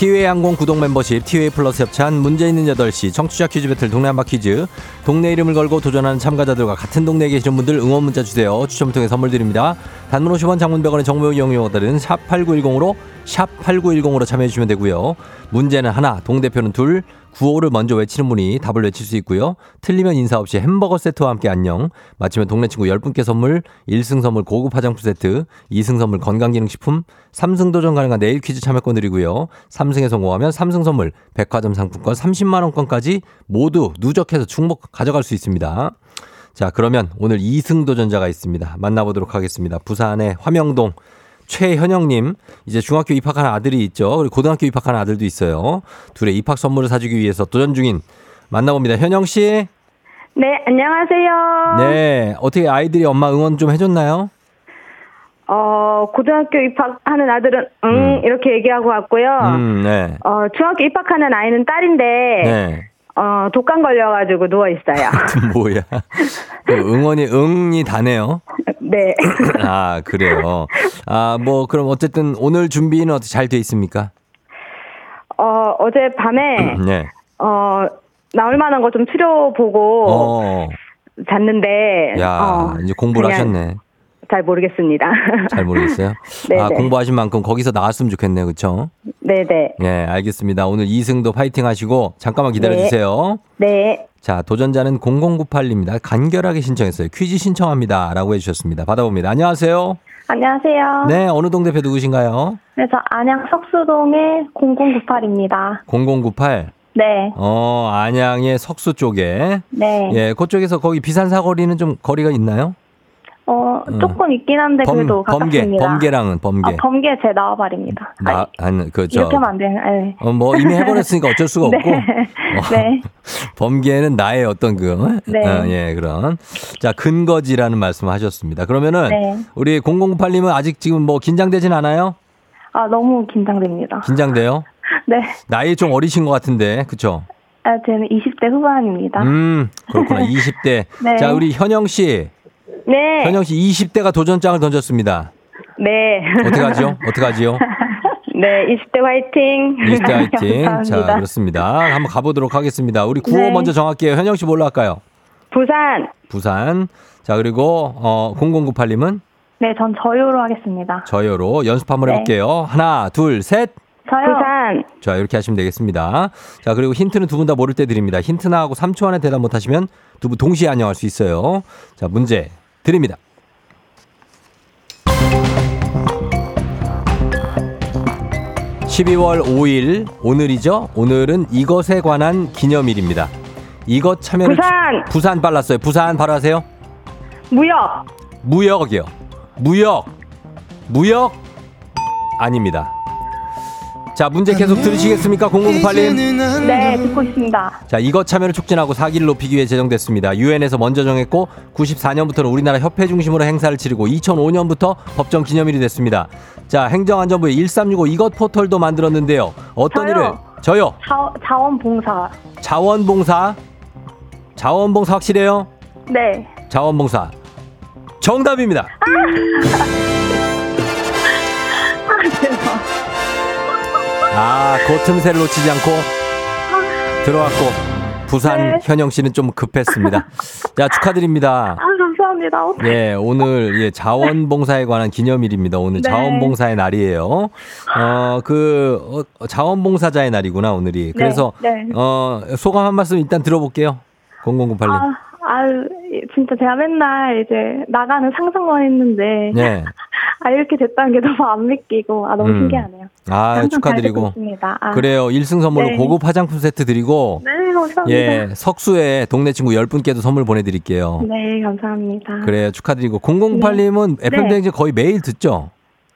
티웨이 항공 구독 멤버십 티웨이 플러스 협찬 문제 있는 8시 청취자 퀴즈 배틀 동네 한바 퀴즈 동네 이름을 걸고 도전하는 참가자들과 같은 동네에 계시는 분들 응원 문자 주세요. 추첨을 통해 선물 드립니다. 단문 50원 장문 100원의 정보 이용료들은 샵 8910으로 샵 8910으로 참여해 주시면 되고요. 문제는 하나 동대표는 둘 구호를 먼저 외치는 분이 답을 외칠 수 있고요. 틀리면 인사 없이 햄버거 세트와 함께 안녕. 마치면 동네 친구 10분께 선물, 1승 선물 고급 화장품 세트, 2승 선물 건강기능식품, 3승 도전 가능한 내일 퀴즈 참여권 드리고요. 3승에 성공하면 3승 선물 백화점 상품권 30만 원권까지 모두 누적해서 충목 가져갈 수 있습니다. 자, 그러면 오늘 2승 도전자가 있습니다. 만나보도록 하겠습니다. 부산의 화명동 최현영님 이제 중학교 입학하는 아들이 있죠. 그리고 고등학교 입학하는 아들도 있어요. 둘의 입학 선물을 사주기 위해서 도전 중인 만나봅니다. 현영 씨. 네, 안녕하세요. 네. 어떻게 아이들이 엄마 응원 좀 해줬나요? 어, 고등학교 입학하는 아들은 응 음. 이렇게 얘기하고 왔고요. 음, 네. 어, 중학교 입학하는 아이는 딸인데 네. 어, 독감 걸려가지고 누워 있어요. 뭐야? 그 응원이 응이 다네요. 네. 아 그래요. 아 뭐 그럼 어쨌든 오늘 준비는 어떻게 잘 돼 있습니까? 어, 어제 밤에 네. 어, 나올 만한 거 좀 추려보고 어. 잤는데 야, 어, 이제 공부를 하셨네. 잘 모르겠습니다. 잘 모르겠어요. 네, 아, 네. 공부하신 만큼 거기서 나왔으면 좋겠네요. 그렇죠? 네네. 예, 알겠습니다. 오늘 2승도 파이팅 하시고 잠깐만 기다려 주세요. 네. 자, 도전자는 0098입니다. 간결하게 신청했어요. 퀴즈 신청합니다. 라고 해 주셨습니다. 받아봅니다. 안녕하세요. 안녕하세요. 네, 어느 동 대표 누구신가요? 네, 저 안양 석수동의 0098입니다. 0098. 네, 어, 안양의 석수 쪽에. 네. 예, 그쪽에서 거기 비산 사거리는 좀 거리가 있나요? 어, 음. 조금 있긴 한데 그래도 범계, 가깝습니다. 범계랑은 범계. 아, 범계 제 나와발입니다. 나, 아, 아니, 그, 저. 이렇게 하면 안 돼요. 네. 어, 뭐 이미 해버렸으니까 어쩔 수가 네. 없고. 어, 네. 범계는 나의 어떤 그, 네. 어, 예, 그런. 자, 근거지라는 말씀을 하셨습니다. 그러면은 네. 우리 0098님은 아직 지금 뭐 긴장되진 않아요? 아, 너무 긴장됩니다. 긴장돼요? 네. 나이 좀 어리신 것 같은데, 그쵸? 아, 저는 20대 후반입니다. 음, 그렇구나. 20대. 네. 자, 우리 현영 씨. 네. 현영 씨 20대가 도전장을 던졌습니다. 네. 어떻게 하죠? 어떻게 하지요? 네. 20대 화이팅. 20대 화이팅. 자, 감사합니다. 그렇습니다. 한번 가보도록 하겠습니다. 우리 구호 네. 먼저 정할게요. 현영 씨 뭘로 할까요? 부산. 부산. 자, 그리고, 어, 0098님은 네, 전 저요로 하겠습니다. 저요로 연습 한번 네. 해볼게요. 하나, 둘, 셋. 저요. 부산. 자, 이렇게 하시면 되겠습니다. 자, 그리고 힌트는 두 분 다 모를 때 드립니다. 힌트 나 하고 3초 안에 대답 못 하시면 두 분 동시에 안녕할 수 있어요. 자, 문제 드립니다. (12월 5일) 오늘이죠 오늘은 이것에 관한 기념일입니다 이것 참여를 부산. 부산 빨랐어요 부산 바로 하세요 무역. 무역이요. 무역. 무역 아닙니다. 자, 문제 계속 들으시겠습니까? 0098님. 네, 듣고 있습니다. 자, 이것 참여를 촉진하고 사기를 높이기 위해 제정됐습니다. 유엔에서 먼저 정했고 94년부터는 우리나라 협회 중심으로 행사를 치르고 2005년부터 법정 기념일이 됐습니다. 자, 행정안전부의 1365 이것 포털도 만들었는데요. 어떤 저요. 일을 저요. 자, 자원봉사. 자원봉사. 자원봉사 확실해요? 네. 자원봉사. 정답입니다. 아, 그 틈새를 놓치지 않고 들어왔고 부산 네. 현영 씨는 좀 급했습니다. 자, 축하드립니다. 아, 감사합니다. 어떡해. 예, 오늘 예, 자원봉사에 관한 기념일입니다. 오늘 네. 자원봉사의 날이에요. 어, 그 어, 자원봉사자의 날이구나, 오늘이. 그래서 네. 어, 소감 한 말씀 일단 들어볼게요. 0008님. 아, 아유, 진짜 제가 맨날 이제 나가는 상상만 했는데 네. 아 이렇게 됐다는 게 너무 안 믿기고 아 너무 음. 신기하네요. 아, 축하드리고. 아, 그래요. 1승 선물로 네. 고급 화장품 세트 드리고 네, 감사합니다. 예, 석수에 동네 친구 10분께도 선물 보내드릴게요. 네, 감사합니다. 그래요. 축하드리고. 008님은 FM 네. 대행진 거의 매일 듣죠?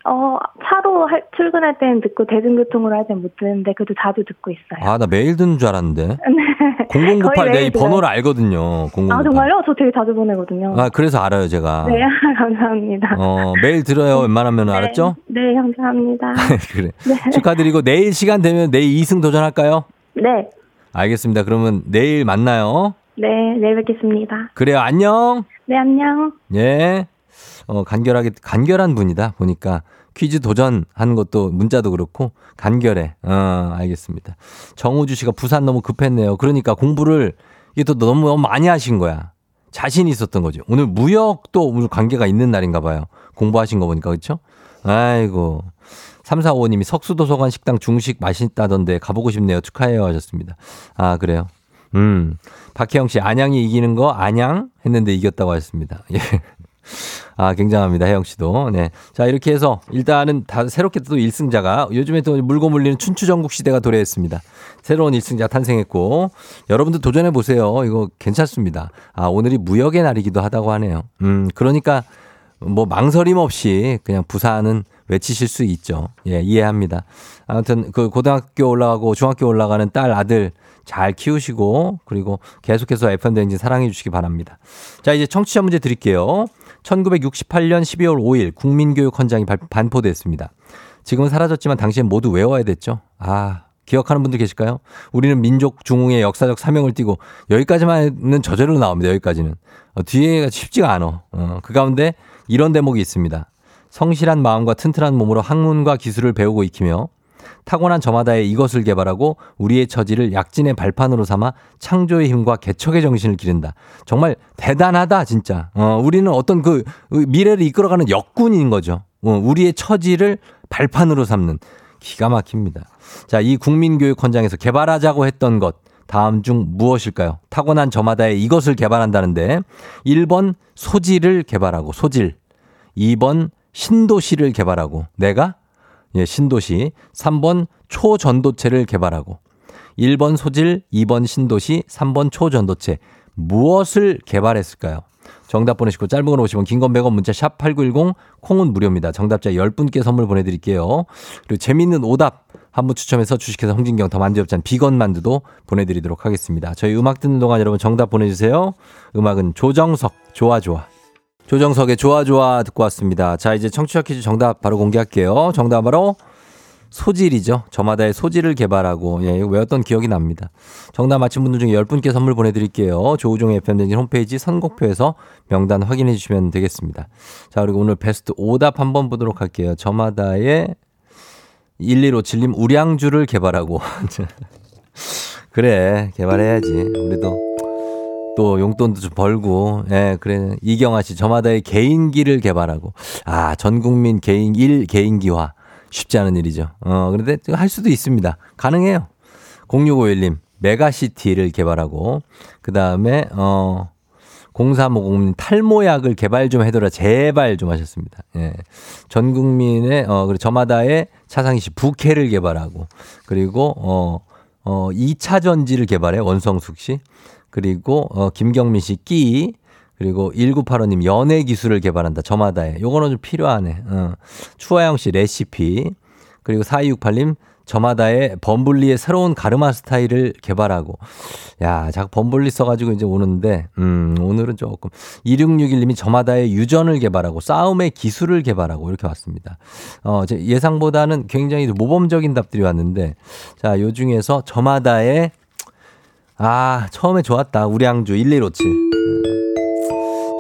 어, 차로 할, 출근할 때는 듣고 대중교통으로 할 때는 못 듣는데 그래도 자주 듣고 있어요. 아, 나 매일 듣는 줄 알았는데. 네. 0098 거의 내이 번호를 알거든요. 008. 아, 정말요? 저 되게 자주 보내거든요. 아, 그래서 알아요, 제가. 네, 감사합니다. 어, 매일 들어요. 웬만하면 네. 알았죠? 네, 감사합니다. 그래. 네. 축하드리고 내일 시간 되면 내일 2승 도전할까요? 네, 알겠습니다. 그러면 내일 만나요. 네, 내일 뵙겠습니다. 그래요. 안녕. 네, 안녕. 예. 어, 간결하게, 간결한 분이다. 보니까 퀴즈 도전하는 것도 문자도 그렇고 간결해. 어, 알겠습니다. 정우주 씨가 부산 너무 급했네요. 그러니까 공부를 이게 또 너무, 너무 많이 하신 거야. 자신이 있었던 거죠. 오늘 무역도 오늘 관계가 있는 날인가 봐요. 공부하신 거 보니까 그렇죠? 아이고. 3455님이 석수도서관 식당 중식 맛있다던데 가보고 싶네요. 축하해요 하셨습니다. 아, 그래요? 음. 박혜영 씨, 안양이 이기는 거 안양? 했는데 이겼다고 하셨습니다. 예. 아, 굉장합니다. 혜영 씨도. 네. 자, 이렇게 해서 일단은 다 새롭게 또 1승자가 요즘에 또 물고 물리는 춘추전국 시대가 도래했습니다. 새로운 1승자 탄생했고 여러분도 도전해 보세요. 이거 괜찮습니다. 아, 오늘이 무역의 날이기도 하다고 하네요. 음, 그러니까 뭐 망설임 없이 그냥 부산은 외치실 수 있죠. 예, 이해합니다. 아무튼 그 고등학교 올라가고 중학교 올라가는 딸 아들 잘 키우시고 그리고 계속해서 FM 대행진 사랑해 주시기 바랍니다. 자, 이제 청취자 문제 드릴게요. 1968년 12월 5일 국민교육 헌장이 발- 반포됐습니다. 지금은 사라졌지만 당시엔 모두 외워야 됐죠. 아, 기억하는 분들 계실까요? 우리는 민족 중흥의 역사적 사명을 띠고 여기까지만은 저절로 나옵니다. 여기까지는. 어, 뒤에가 쉽지가 않아. 어, 그 가운데 이런 대목이 있습니다. 성실한 마음과 튼튼한 몸으로 학문과 기술을 배우고 익히며 타고난 저마다의 이것을 개발하고 우리의 처지를 약진의 발판으로 삼아 창조의 힘과 개척의 정신을 기른다. 정말 대단하다, 진짜. 어, 우리는 어떤 그 미래를 이끌어가는 역군인 거죠. 어, 우리의 처지를 발판으로 삼는 기가 막힙니다. 자, 이 국민교육 헌장에서 개발하자고 했던 것 다음 중 무엇일까요? 타고난 저마다의 이것을 개발한다는데 1번 소질을 개발하고 소질 2번 신도시를 개발하고 내가 예, 신도시 3번 초전도체를 개발하고 1번 소질 2번 신도시 3번 초전도체 무엇을 개발했을까요? 정답 보내시고 짧은 건 50원, 긴 건 100원, 문자 샵 8910, 콩은 무료입니다. 정답자 10분께 선물 보내 드릴게요. 그리고 재밌는 오답 한 분 추첨해서 주식회사 홍진경 더 만두엽찬 비건 만두도 보내 드리도록 하겠습니다. 저희 음악 듣는 동안 여러분 정답 보내 주세요. 음악은 조정석, 좋아, 좋아. 조정석의 좋아, 좋아 듣고 왔습니다. 자, 이제 청취자 퀴즈 정답 바로 공개할게요. 정답 바로 소질이죠. 저마다의 소질을 개발하고, 예, 외웠던 기억이 납니다. 정답 맞힌 분들 중에 10분께 선물 보내드릴게요. 조우종의 FM댕진 홈페이지 선곡표에서 명단 확인해 주시면 되겠습니다. 자, 그리고 오늘 베스트 오답 한번 보도록 할게요. 저마다의 1157님 우량주를 개발하고. 그래, 개발해야지. 우리도 또 용돈도 좀 벌고, 예, 그래. 이경아 씨, 저마다의 개인기를 개발하고. 아, 전 국민 개인, 일 개인기화. 쉽지 않은 일이죠. 어, 그런데 할 수도 있습니다. 가능해요. 0651님, 메가시티를 개발하고, 그 다음에, 어, 0350님, 탈모약을 개발 좀 해둬라. 제발 좀 하셨습니다. 예. 전 국민의, 어, 그리고 저마다의 차상희 씨, 부캐를 개발하고, 그리고, 어, 어, 2차 전지를 개발해, 원성숙 씨. 그리고, 어, 김경민 씨, 끼. 그리고 1985님 연애 기술을 개발한다. 저마다에. 요거는 좀 필요하네. 어. 추하영 씨 레시피. 그리고 4268님 저마다의 범블리의 새로운 가르마 스타일을 개발하고. 야, 자꾸 범블리 써가지고 이제 오는데, 음, 오늘은 조금. 2661님이 저마다의 유전을 개발하고 싸움의 기술을 개발하고 이렇게 왔습니다. 어, 제 예상보다는 굉장히 모범적인 답들이 왔는데, 자, 요 중에서 저마다의 아, 처음에 좋았다. 우량주 1157.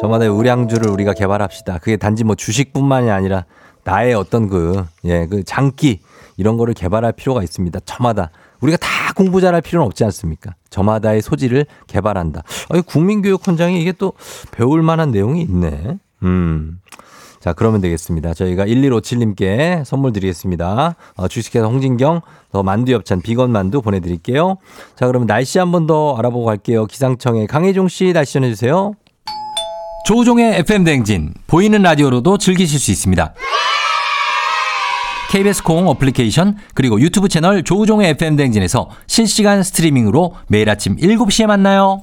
저마다의 우량주를 우리가 개발합시다. 그게 단지 뭐 주식뿐만이 아니라 나의 어떤 그, 예, 그 장기 이런 거를 개발할 필요가 있습니다. 저마다. 우리가 다 공부 잘할 필요는 없지 않습니까? 저마다의 소질을 개발한다. 아, 국민교육 헌장에 이게 또 배울 만한 내용이 있네. 음. 자, 그러면 되겠습니다. 저희가 1157님께 선물 드리겠습니다. 어, 주식회사 홍진경, 더 만두엽찬 비건 만두 보내드릴게요. 자, 그러면 날씨 한 번 더 알아보고 갈게요. 기상청의 강혜종 씨 날씨 전해주세요. 조우종의 FM 대행진 보이는 라디오로도 즐기실 수 있습니다. KBS 콩 어플리케이션 그리고 유튜브 채널 조우종의 FM 대행진에서 실시간 스트리밍으로 매일 아침 7시에 만나요.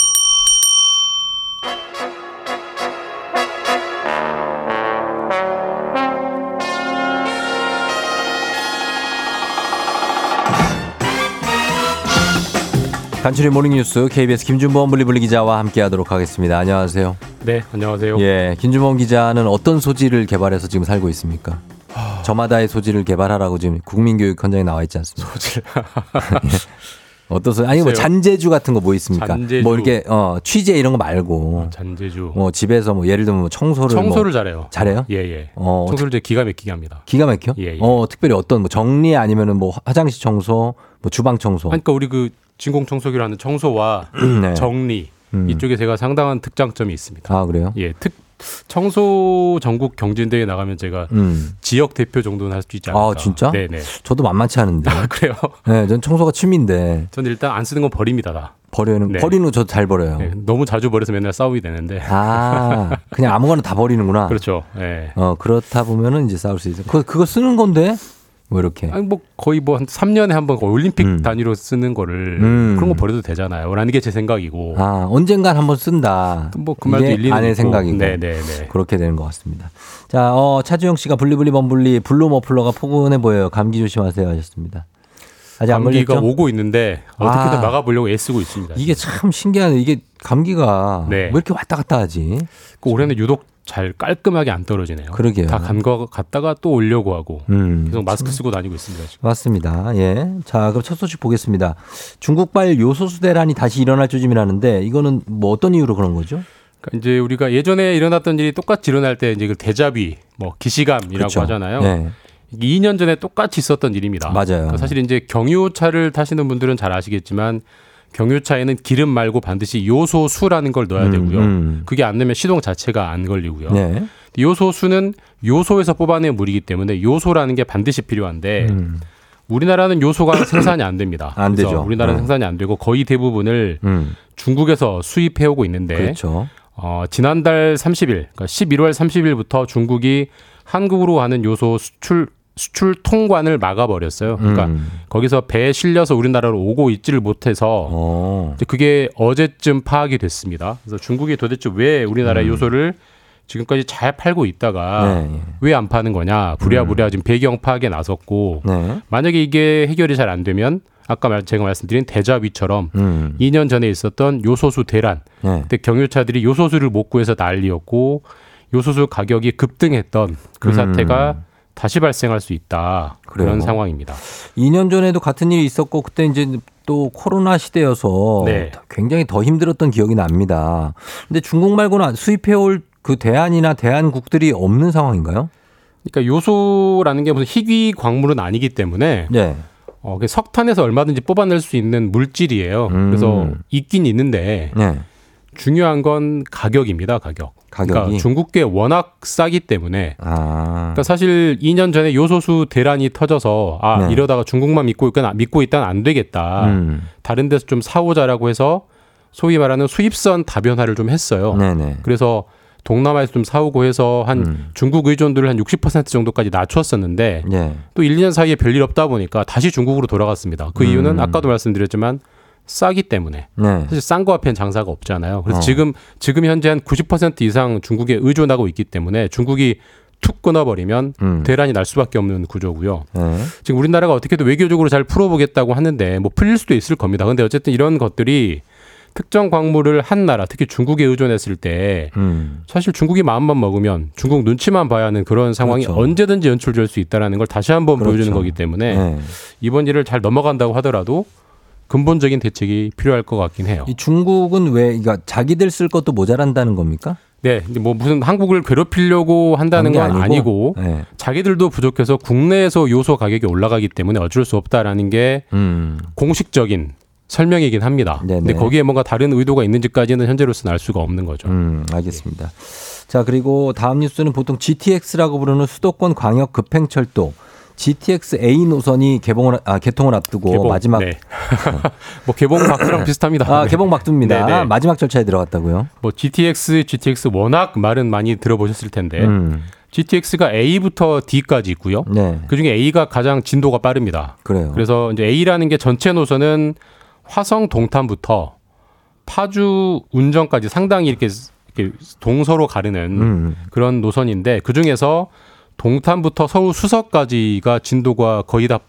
간추린 모닝뉴스 KBS 김준범 블리블리 기자와 함께하도록 하겠습니다. 안녕하세요. 네, 안녕하세요. 예, 김준범 기자는 어떤 소질을 개발해서 지금 살고 있습니까? 저마다의 소질을 개발하라고 지금 국민교육 현장에 나와 있지 않습니까? 소질. 소 아니 뭐. 잔재주 같은 거 뭐 있습니까? 잔재주. 뭐 이렇게 어 취재 이런 거 말고 잔재주. 뭐 집에서 뭐 예를 들면 뭐 청소를 청소를 뭐 잘해요. 잘해요? 예, 예. 어, 청소를 이제 기가 막히게 합니다. 기가 막혀? 예, 예. 어 특별히 어떤 뭐 정리 아니면은 뭐 화장실 청소, 뭐 주방 청소. 그러니까 우리 그 진공 청소기라는 청소와 네. 정리 음. 이쪽에 제가 상당한 특장점이 있습니다. 아 그래요? 예, 특 청소 전국 경진대회 나가면 제가 음. 지역 대표 정도는 할 수 있지 않을까. 아, 진짜? 네, 네. 저도 만만치 않은데. 그래요. 네, 전 청소가 취미인데 저는 일단 안 쓰는 건 버립니다. 다. 버리는 네. 버리는 거 저도 잘 버려요. 네, 너무 자주 버려서 맨날 싸움이 되는데. 아 그냥 아무거나 다 버리는구나. 그렇죠. 예. 어 그렇다 보면은 이제 싸울 수 있어. 그 그거 쓰는 건데 뭐 이렇게. 아니 뭐 거의 뭐 한 3년에 한 번 올림픽 음. 단위로 쓰는 거를 음. 그런 거 버려도 되잖아요. 라는 게 제 생각이고. 아 언젠간 한번 쓴다. 뭐 그 말도 일리는 아내. 생각이고. 네, 네, 네. 그렇게 되는 것 같습니다. 자, 어, 차주영 씨가 블리블리 범블리 블루 머플러가 포근해 보여요. 감기 조심하세요 하셨습니다. 아직 안 감기가? 오고 있는데 어떻게든 아. 막아보려고 애쓰고 있습니다. 이게 참 신기하네. 이게 감기가 네. 왜 이렇게 왔다 갔다 하지? 그 올해는 유독 잘 깔끔하게 안 떨어지네요. 그러게요. 다 간거 갔다가 또 오려고 하고 음. 계속 마스크 쓰고 다니고 있습니다. 지금. 맞습니다. 예. 자, 그럼 첫 소식 보겠습니다. 중국발 요소수 대란이 다시 일어날 조짐이라는데 이거는 뭐 어떤 이유로 그런 거죠? 그러니까 이제 우리가 예전에 일어났던 일이 똑같이 일어날 때 이제 그 대자비, 뭐 기시감이라고 그렇죠. 하잖아요. 네. 2년 전에 똑같이 있었던 일입니다. 맞아요. 그러니까 사실 이제 경유차를 타시는 분들은 잘 아시겠지만 경유차에는 기름 말고 반드시 요소수라는 걸 넣어야 음, 되고요. 음. 그게 안 넣으면 시동 자체가 안 걸리고요. 네. 요소수는 요소에서 뽑아낸 물이기 때문에 요소라는 게 반드시 필요한데 우리나라는 요소가 생산이 안 됩니다. 음. 안 되죠. 우리나라는 어. 생산이 안 되고 거의 대부분을 음. 중국에서 수입해 오고 있는데 그렇죠. 어, 지난달 30일, 그러니까 11월 30일부터 중국이 한국으로 하는 요소 수출 수출 통관을 막아버렸어요. 그러니까 음. 거기서 배에 실려서 우리나라로 오고 있지를 못해서 어. 이제 그게 어제쯤 파악이 됐습니다. 그래서 중국이 도대체 왜 우리나라 요소를 지금까지 잘 팔고 있다가 음. 네. 음. 왜안 파는 거냐 부랴부랴 지금 배경 파악에 나섰고 네. 만약에 이게 해결이 잘 안 되면 아까 말- 제가 말씀드린 대자위처럼 음. 2년 전에 있었던 요소수 대란 네. 그때 경유차들이 요소수를 못 구해서 난리였고 요소수 가격이 급등했던 그 음. 사태가 다시 발생할 수 있다 그래요. 그런 상황입니다. 2년 전에도 같은 일이 있었고 그때 이제 또 코로나 시대여서 네. 굉장히 더 힘들었던 기억이 납니다. 근데 중국 말고는 수입해 올 그 대안이나 대안국들이 없는 상황인가요? 그러니까 요소라는 게 무슨 희귀 광물은 아니기 때문에 네. 어, 그 석탄에서 얼마든지 뽑아낼 수 있는 물질이에요. 음. 그래서 있긴 있는데 네. 중요한 건 가격입니다. 가격. 가격이 그러니까 중국계 워낙 싸기 때문에 아. 그러니까 사실 2년 전에 요소수 대란이 터져서 아 네. 이러다가 중국만 믿고 있건 믿고 있다는 안 되겠다. 음. 다른 데서 좀 사오자라고 해서 소위 말하는 수입선 다변화를 좀 했어요. 네네. 그래서 동남아에서 좀 사오고 해서 한 음. 중국 의존도를 한 60% 정도까지 낮췄었는데 네. 또 1, 2년 사이에 별일 없다 보니까 다시 중국으로 돌아갔습니다. 그 이유는 음. 아까도 말씀드렸지만 싸기 때문에 네. 사실 싼 거 앞엔 장사가 없잖아요. 그래서 어. 지금 지금 현재 한 90% 이상 중국에 의존하고 있기 때문에 중국이 툭 끊어버리면 음. 대란이 날 수밖에 없는 구조고요. 네. 지금 우리나라가 어떻게든 외교적으로 잘 풀어보겠다고 하는데 뭐 풀릴 수도 있을 겁니다. 근데 어쨌든 이런 것들이 특정 광물을 한 나라, 특히 중국에 의존했을 때 음. 사실 중국이 마음만 먹으면 중국 눈치만 봐야 하는 그런 상황이 그렇죠. 언제든지 연출될 수 있다는 걸 다시 한번 그렇죠. 보여주는 거기 때문에 네. 이번 일을 잘 넘어간다고 하더라도 근본적인 대책이 필요할 것 같긴 해요. 이 중국은 왜 그러니까 자기들 쓸 것도 모자란다는 겁니까? 네, 뭐 무슨 한국을 괴롭히려고 한다는 게건 아니고, 네. 자기들도 부족해서 국내에서 요소 가격이 올라가기 때문에 어쩔 수 없다라는 게 음. 공식적인 설명이긴 합니다. 네네. 근데 거기에 뭔가 다른 의도가 있는지까지는 현재로서는 알 수가 없는 거죠. 음, 알겠습니다. 자, 그리고 다음 뉴스는 보통 GTX라고 부르는 수도권 광역 급행철도 GTX A 노선이 개봉을 아, 개통을 앞두고 개봉, 마지막 네. 뭐 개봉 박수랑 비슷합니다. 아, 네. 개봉 막두입니다. 네네. 마지막 절차에 들어갔다고요? 뭐 GTX, GTX 워낙 말은 많이 들어보셨을 텐데 음. GTX가 A부터 D까지 있고요. 네. 그 중에 A가 가장 진도가 빠릅니다. 그래요. 그래서 이제 A라는 게 전체 노선은 화성 동탄부터 파주 운정까지 상당히 이렇게, 이렇게 동서로 가르는 음. 그런 노선인데 그 중에서 동탄부터 서울 수서까지가 진도가 거의 다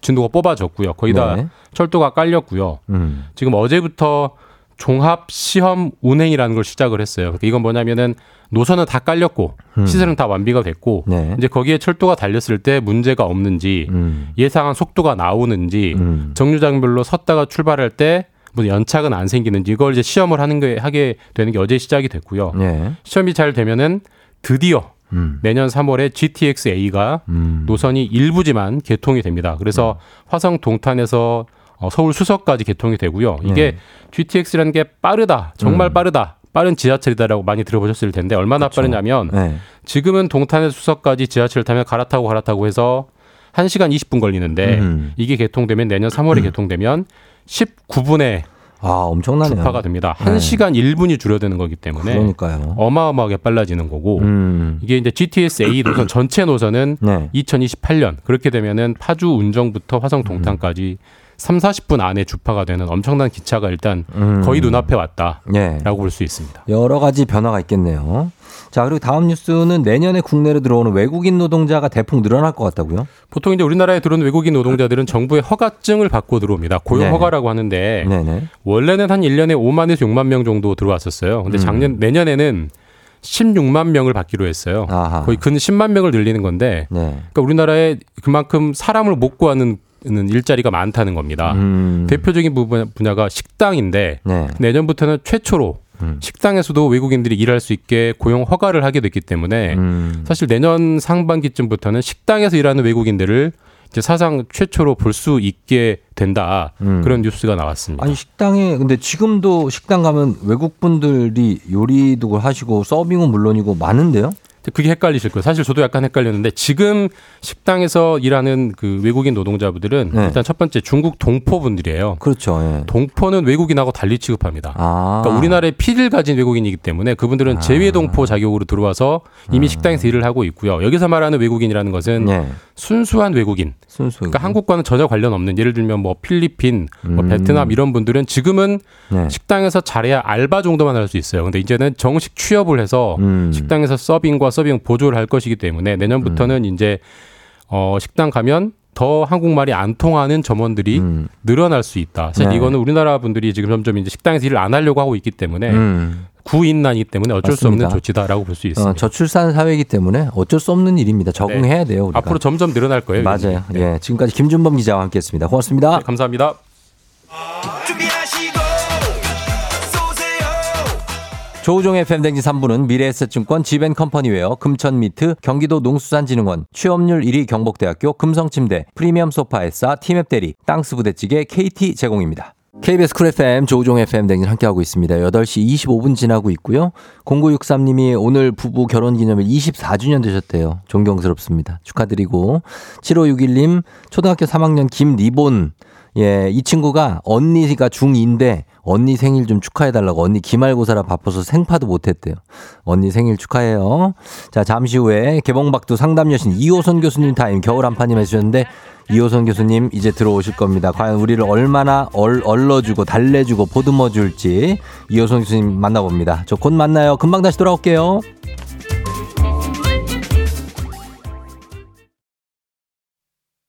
진도가 뽑아졌고요. 거의 다 네. 철도가 깔렸고요. 음. 지금 어제부터 종합 시험 운행이라는 걸 시작을 했어요. 그러니까 이건 뭐냐면은 노선은 다 깔렸고 음. 시설은 다 완비가 됐고 네. 이제 거기에 철도가 달렸을 때 문제가 없는지 음. 예상한 속도가 나오는지 음. 정류장별로 섰다가 출발할 때 무슨 연착은 안 생기는지 이걸 이제 시험을 하는 게 하게 되는 게 어제 시작이 됐고요. 네. 시험이 잘 되면은 드디어 음. 내년 3월에 GTX A가 음. 노선이 일부지만 개통이 됩니다. 그래서 화성 동탄에서 어, 서울 수서까지 개통이 되고요. 이게 네. GTX라는 게 빠르다, 정말 음. 빠르다, 빠른 지하철이다라고 많이 들어보셨을 텐데 얼마나 그렇죠. 빠르냐면 네. 지금은 동탄에서 수서까지 지하철 타면 갈아타고 갈아타고 해서 1시간 20분 걸리는데 음. 이게 개통되면 내년 3월에 개통되면 19분에 아, 엄청나네요. 주파가 됩니다. 네. 1시간 1분이 줄어드는 거기 때문에 그러니까요. 어마어마하게 빨라지는 거고 음. 이게 이제 GTS A 노선 전체 노선은 네. 2028년 그렇게 되면은 파주 운정부터 화성 동탄까지 3, 40분 안에 주파가 되는 엄청난 기차가 일단 음. 거의 눈앞에 왔다라고 네. 볼수 있습니다. 여러 가지 변화가 있겠네요. 자, 그리고 다음 뉴스는 내년에 국내로 들어오는 외국인 노동자가 대폭 늘어날 것 같다고요? 보통 이제 우리나라에 들어오는 외국인 노동자들은 정부의 허가증을 받고 들어옵니다. 고용 네. 허가라고 하는데 네네. 원래는 한 1년에 5만에서 6만 명 정도 들어왔었어요. 근데 음. 작년 내년에는 16만 명을 받기로 했어요. 아하. 거의 근 10만 명을 늘리는 건데 네. 그러니까 우리나라에 그만큼 사람을 못 구하는 일자리가 많다는 겁니다. 음. 대표적인 부분 분야가 식당인데 네. 내년부터는 최초로 음. 식당에서도 외국인들이 일할 수 있게 고용 허가를 하게 됐기 때문에 음. 사실 내년 상반기쯤부터는 식당에서 일하는 외국인들을 이제 사상 최초로 볼 수 있게 된다 음. 그런 뉴스가 나왔습니다. 아니 식당에 근데 지금도 식당 가면 외국 분들이 요리도 하시고 서빙은 물론이고 많은데요? 그게 헷갈리실 거예요. 사실 저도 약간 헷갈렸는데 지금 식당에서 일하는 그 외국인 노동자분들은 네. 일단 첫 번째 중국 동포분들이에요. 그렇죠. 예. 동포는 외국인하고 달리 취급합니다. 아. 그러니까 우리나라에 피를 가진 외국인이기 때문에 그분들은 제외 동포 자격으로 들어와서 이미 식당에서 일을 하고 있고요. 여기서 말하는 외국인이라는 것은 예. 순수한 외국인. 순수. 그러니까 한국과는 전혀 관련 없는 예를 들면 뭐 필리핀, 뭐 음. 베트남 이런 분들은 지금은 네. 식당에서 잘해야 알바 정도만 할 수 있어요. 근데 이제는 정식 취업을 해서 음. 식당에서 서빙과 서빙 보조를 할 것이기 때문에 내년부터는 음. 이제 어 식당 가면 더 한국말이 안 통하는 점원들이 음. 늘어날 수 있다. 사실 네. 이거는 우리나라 분들이 지금 점점 이제 식당에서 일을 안 하려고 하고 있기 때문에 음. 구인난이기 때문에 어쩔 수 맞습니다. 없는 조치다라고 볼 수 있습니다. 어, 저출산 사회이기 때문에 어쩔 수 없는 일입니다. 적응해야 돼요. 우리가. 앞으로 점점 늘어날 거예요. 맞아요. 네. 예. 지금까지 김준범 기자와 함께했습니다. 고맙습니다. 네, 감사합니다. 조우종의 FM 대행진 3부는 미래에셋증권 지벤컴퍼니웨어 금천미트 경기도 농수산진흥원 취업률 1위 경북대학교 금성침대 프리미엄 소파에싸 티맵대리 땅스부대찌개 KT 제공입니다. KBS 쿨 FM 조우종 FM 대행진 함께하고 있습니다. 8시 25분 지나고 있고요. 0963님이 오늘 부부 결혼기념일 24주년 되셨대요. 존경스럽습니다. 축하드리고 7561님 초등학교 3학년 김리본 예, 이 친구가 언니가 중2인데 언니 생일 좀 축하해달라고 언니 기말고사라 바빠서 생파도 못했대요. 언니 생일 축하해요. 자, 잠시 후에 개봉박두 상담 여신 이호선 교수님 타임 겨울 한파님 해주셨는데 이호선 교수님 이제 들어오실 겁니다. 과연 우리를 얼마나 얼, 얼러주고 달래주고 보듬어 줄지 이호선 교수님 만나봅니다. 저 곧 만나요. 금방 다시 돌아올게요.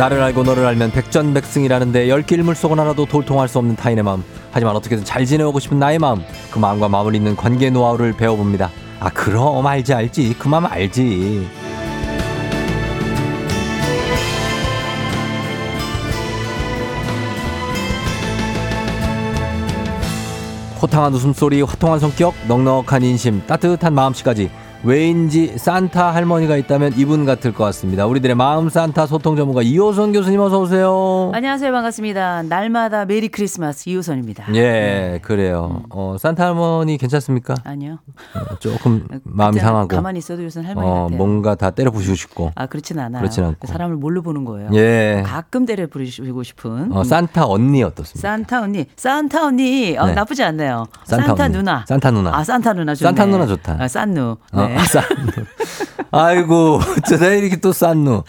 나를 알고 너를 알면 백전백승이라는데 열 길 물속은 하나도 돌통할 수 없는 타인의 마음. 하지만 어떻게든 잘 지내오고 싶은 나의 마음. 그 마음과 마음을 잇는 관계 노하우를 배워봅니다. 아 그럼 알지 알지. 그 마음 알지. 호탕한 웃음소리, 화통한 성격, 넉넉한 인심, 따뜻한 마음씨까지 왜인지 산타 할머니가 있다면 이분 같을 것 같습니다. 우리들의 마음 산타 소통 전문가 이호선 교수님 어서 오세요. 안녕하세요. 반갑습니다. 날마다 메리 크리스마스 이호선입니다. 예, 그래요. 어, 산타 할머니 괜찮습니까? 아니요. 어, 조금 마음이 그냥 상하고. 가만히 있어도 요새 할머니 어, 같아요. 뭔가 다 때려 부시고 싶고. 아 그렇진 않아요. 그렇진 않고. 사람을 뭘로 보는 거예요. 예. 가끔 때려 부리고 싶은. 어, 산타 언니 어떻습니까? 산타 언니, 산타 언니, 어, 네. 나쁘지 않네요. 산타 산타. 누나. 산타 누나. 아, 산타 누나 좋네. 산타 누나 좋다. 아, 산누. 어, 네. 싼 아이고, 어쩌다 이렇게 또 싼누.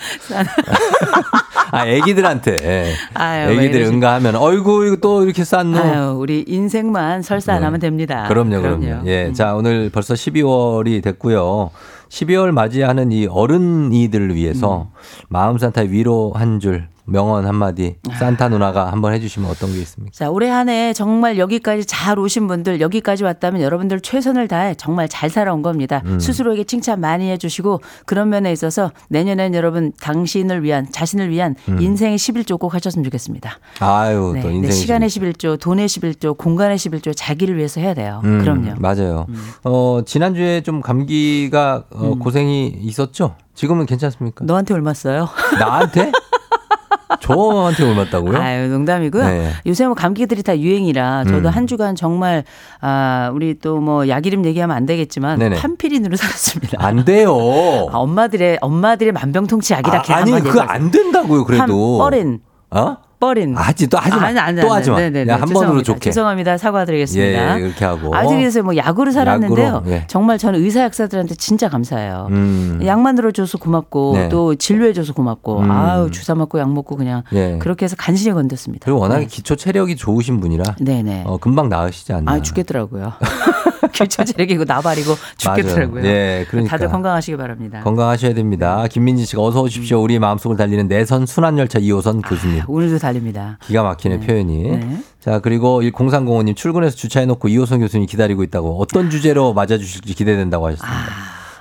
아, 애기들한테. 아유, 왜 애기들 응가하면, 어이구, 이거 또 이렇게 싼누. 아유, 우리 인생만 설사 안 네. 하면 됩니다. 그럼요, 그럼요. 예. 음. 자, 오늘 벌써 12월이 됐고요. 12월 맞이하는 이 어른이들을 위해서 음. 마음 산타 위로 한 줄, 명언 한마디, 아. 산타 누나가 한번 해주시면 어떤 게 있습니까? 자, 올해 한 해 정말 여기까지 잘 오신 분들, 여기까지 왔다면 여러분들 최선을 다해 정말 잘 살아온 겁니다. 음. 스스로에게 칭찬 많이 해주시고 그런 면에 있어서 내년엔 여러분 당신을 위한, 자신을 위한 인생의 11조 꼭 하셨으면 좋겠습니다. 아유, 네, 음. 또 네, 인생이. 시간의 11조, 돈의 11조, 공간의 11조 자기를 위해서 해야 돼요. 음, 그럼요. 맞아요. 어, 지난 주에 좀 감기가 어, 고생이 있었죠? 지금은 괜찮습니까? 너한테 옮았어요? 나한테? 저한테 옮았다고요? 아유, 농담이고요. 네. 요새 뭐 감기들이 다 유행이라 저도 음. 한 주간 정말 아, 우리 또 뭐 약 이름 얘기하면 안 되겠지만 네네. 판피린으로 살았습니다. 안 돼요. 아, 엄마들의 엄마들의 만병통치 약이다. 아, 아니, 그거 안 된다고요, 그래도. 판퍼린. 어? 버린. 하지 또 하지 마. 아니, 아니, 또 아니, 하지 마. 네네네. 한 번으로 죄송합니다. 좋게. 죄송합니다. 사과드리겠습니다. 예, 이렇게 하고. 아주 그래서 뭐 약으로 살았는데요. 약으로, 예. 정말 저는 의사 약사들한테 진짜 감사해요. 음. 약만 들어줘서 고맙고 네. 또 진료해줘서 고맙고 음. 아우 주사 맞고 약 먹고 그냥 예. 그렇게 해서 간신히 건졌습니다. 그리고 워낙에 기초 체력이 좋으신 분이라 네네. 어, 금방 나으시지 않나. 아 죽겠더라고요. 기초 체력이고 나발이고 죽겠더라고요. 예, 그러니까. 다들 건강하시기 바랍니다. 건강하셔야 됩니다. 김민지 씨가 어서 오십시오. 우리 마음속을 달리는 내선 순환열차 2호선 교수님. 오늘도 달 립니다. 기가 막히네 표현이. 네. 자 그리고 0305님 출근해서 주차해놓고 이호선 교수님 기다리고 있다고 어떤 주제로 맞아주실지 기대된다고 하셨습니다.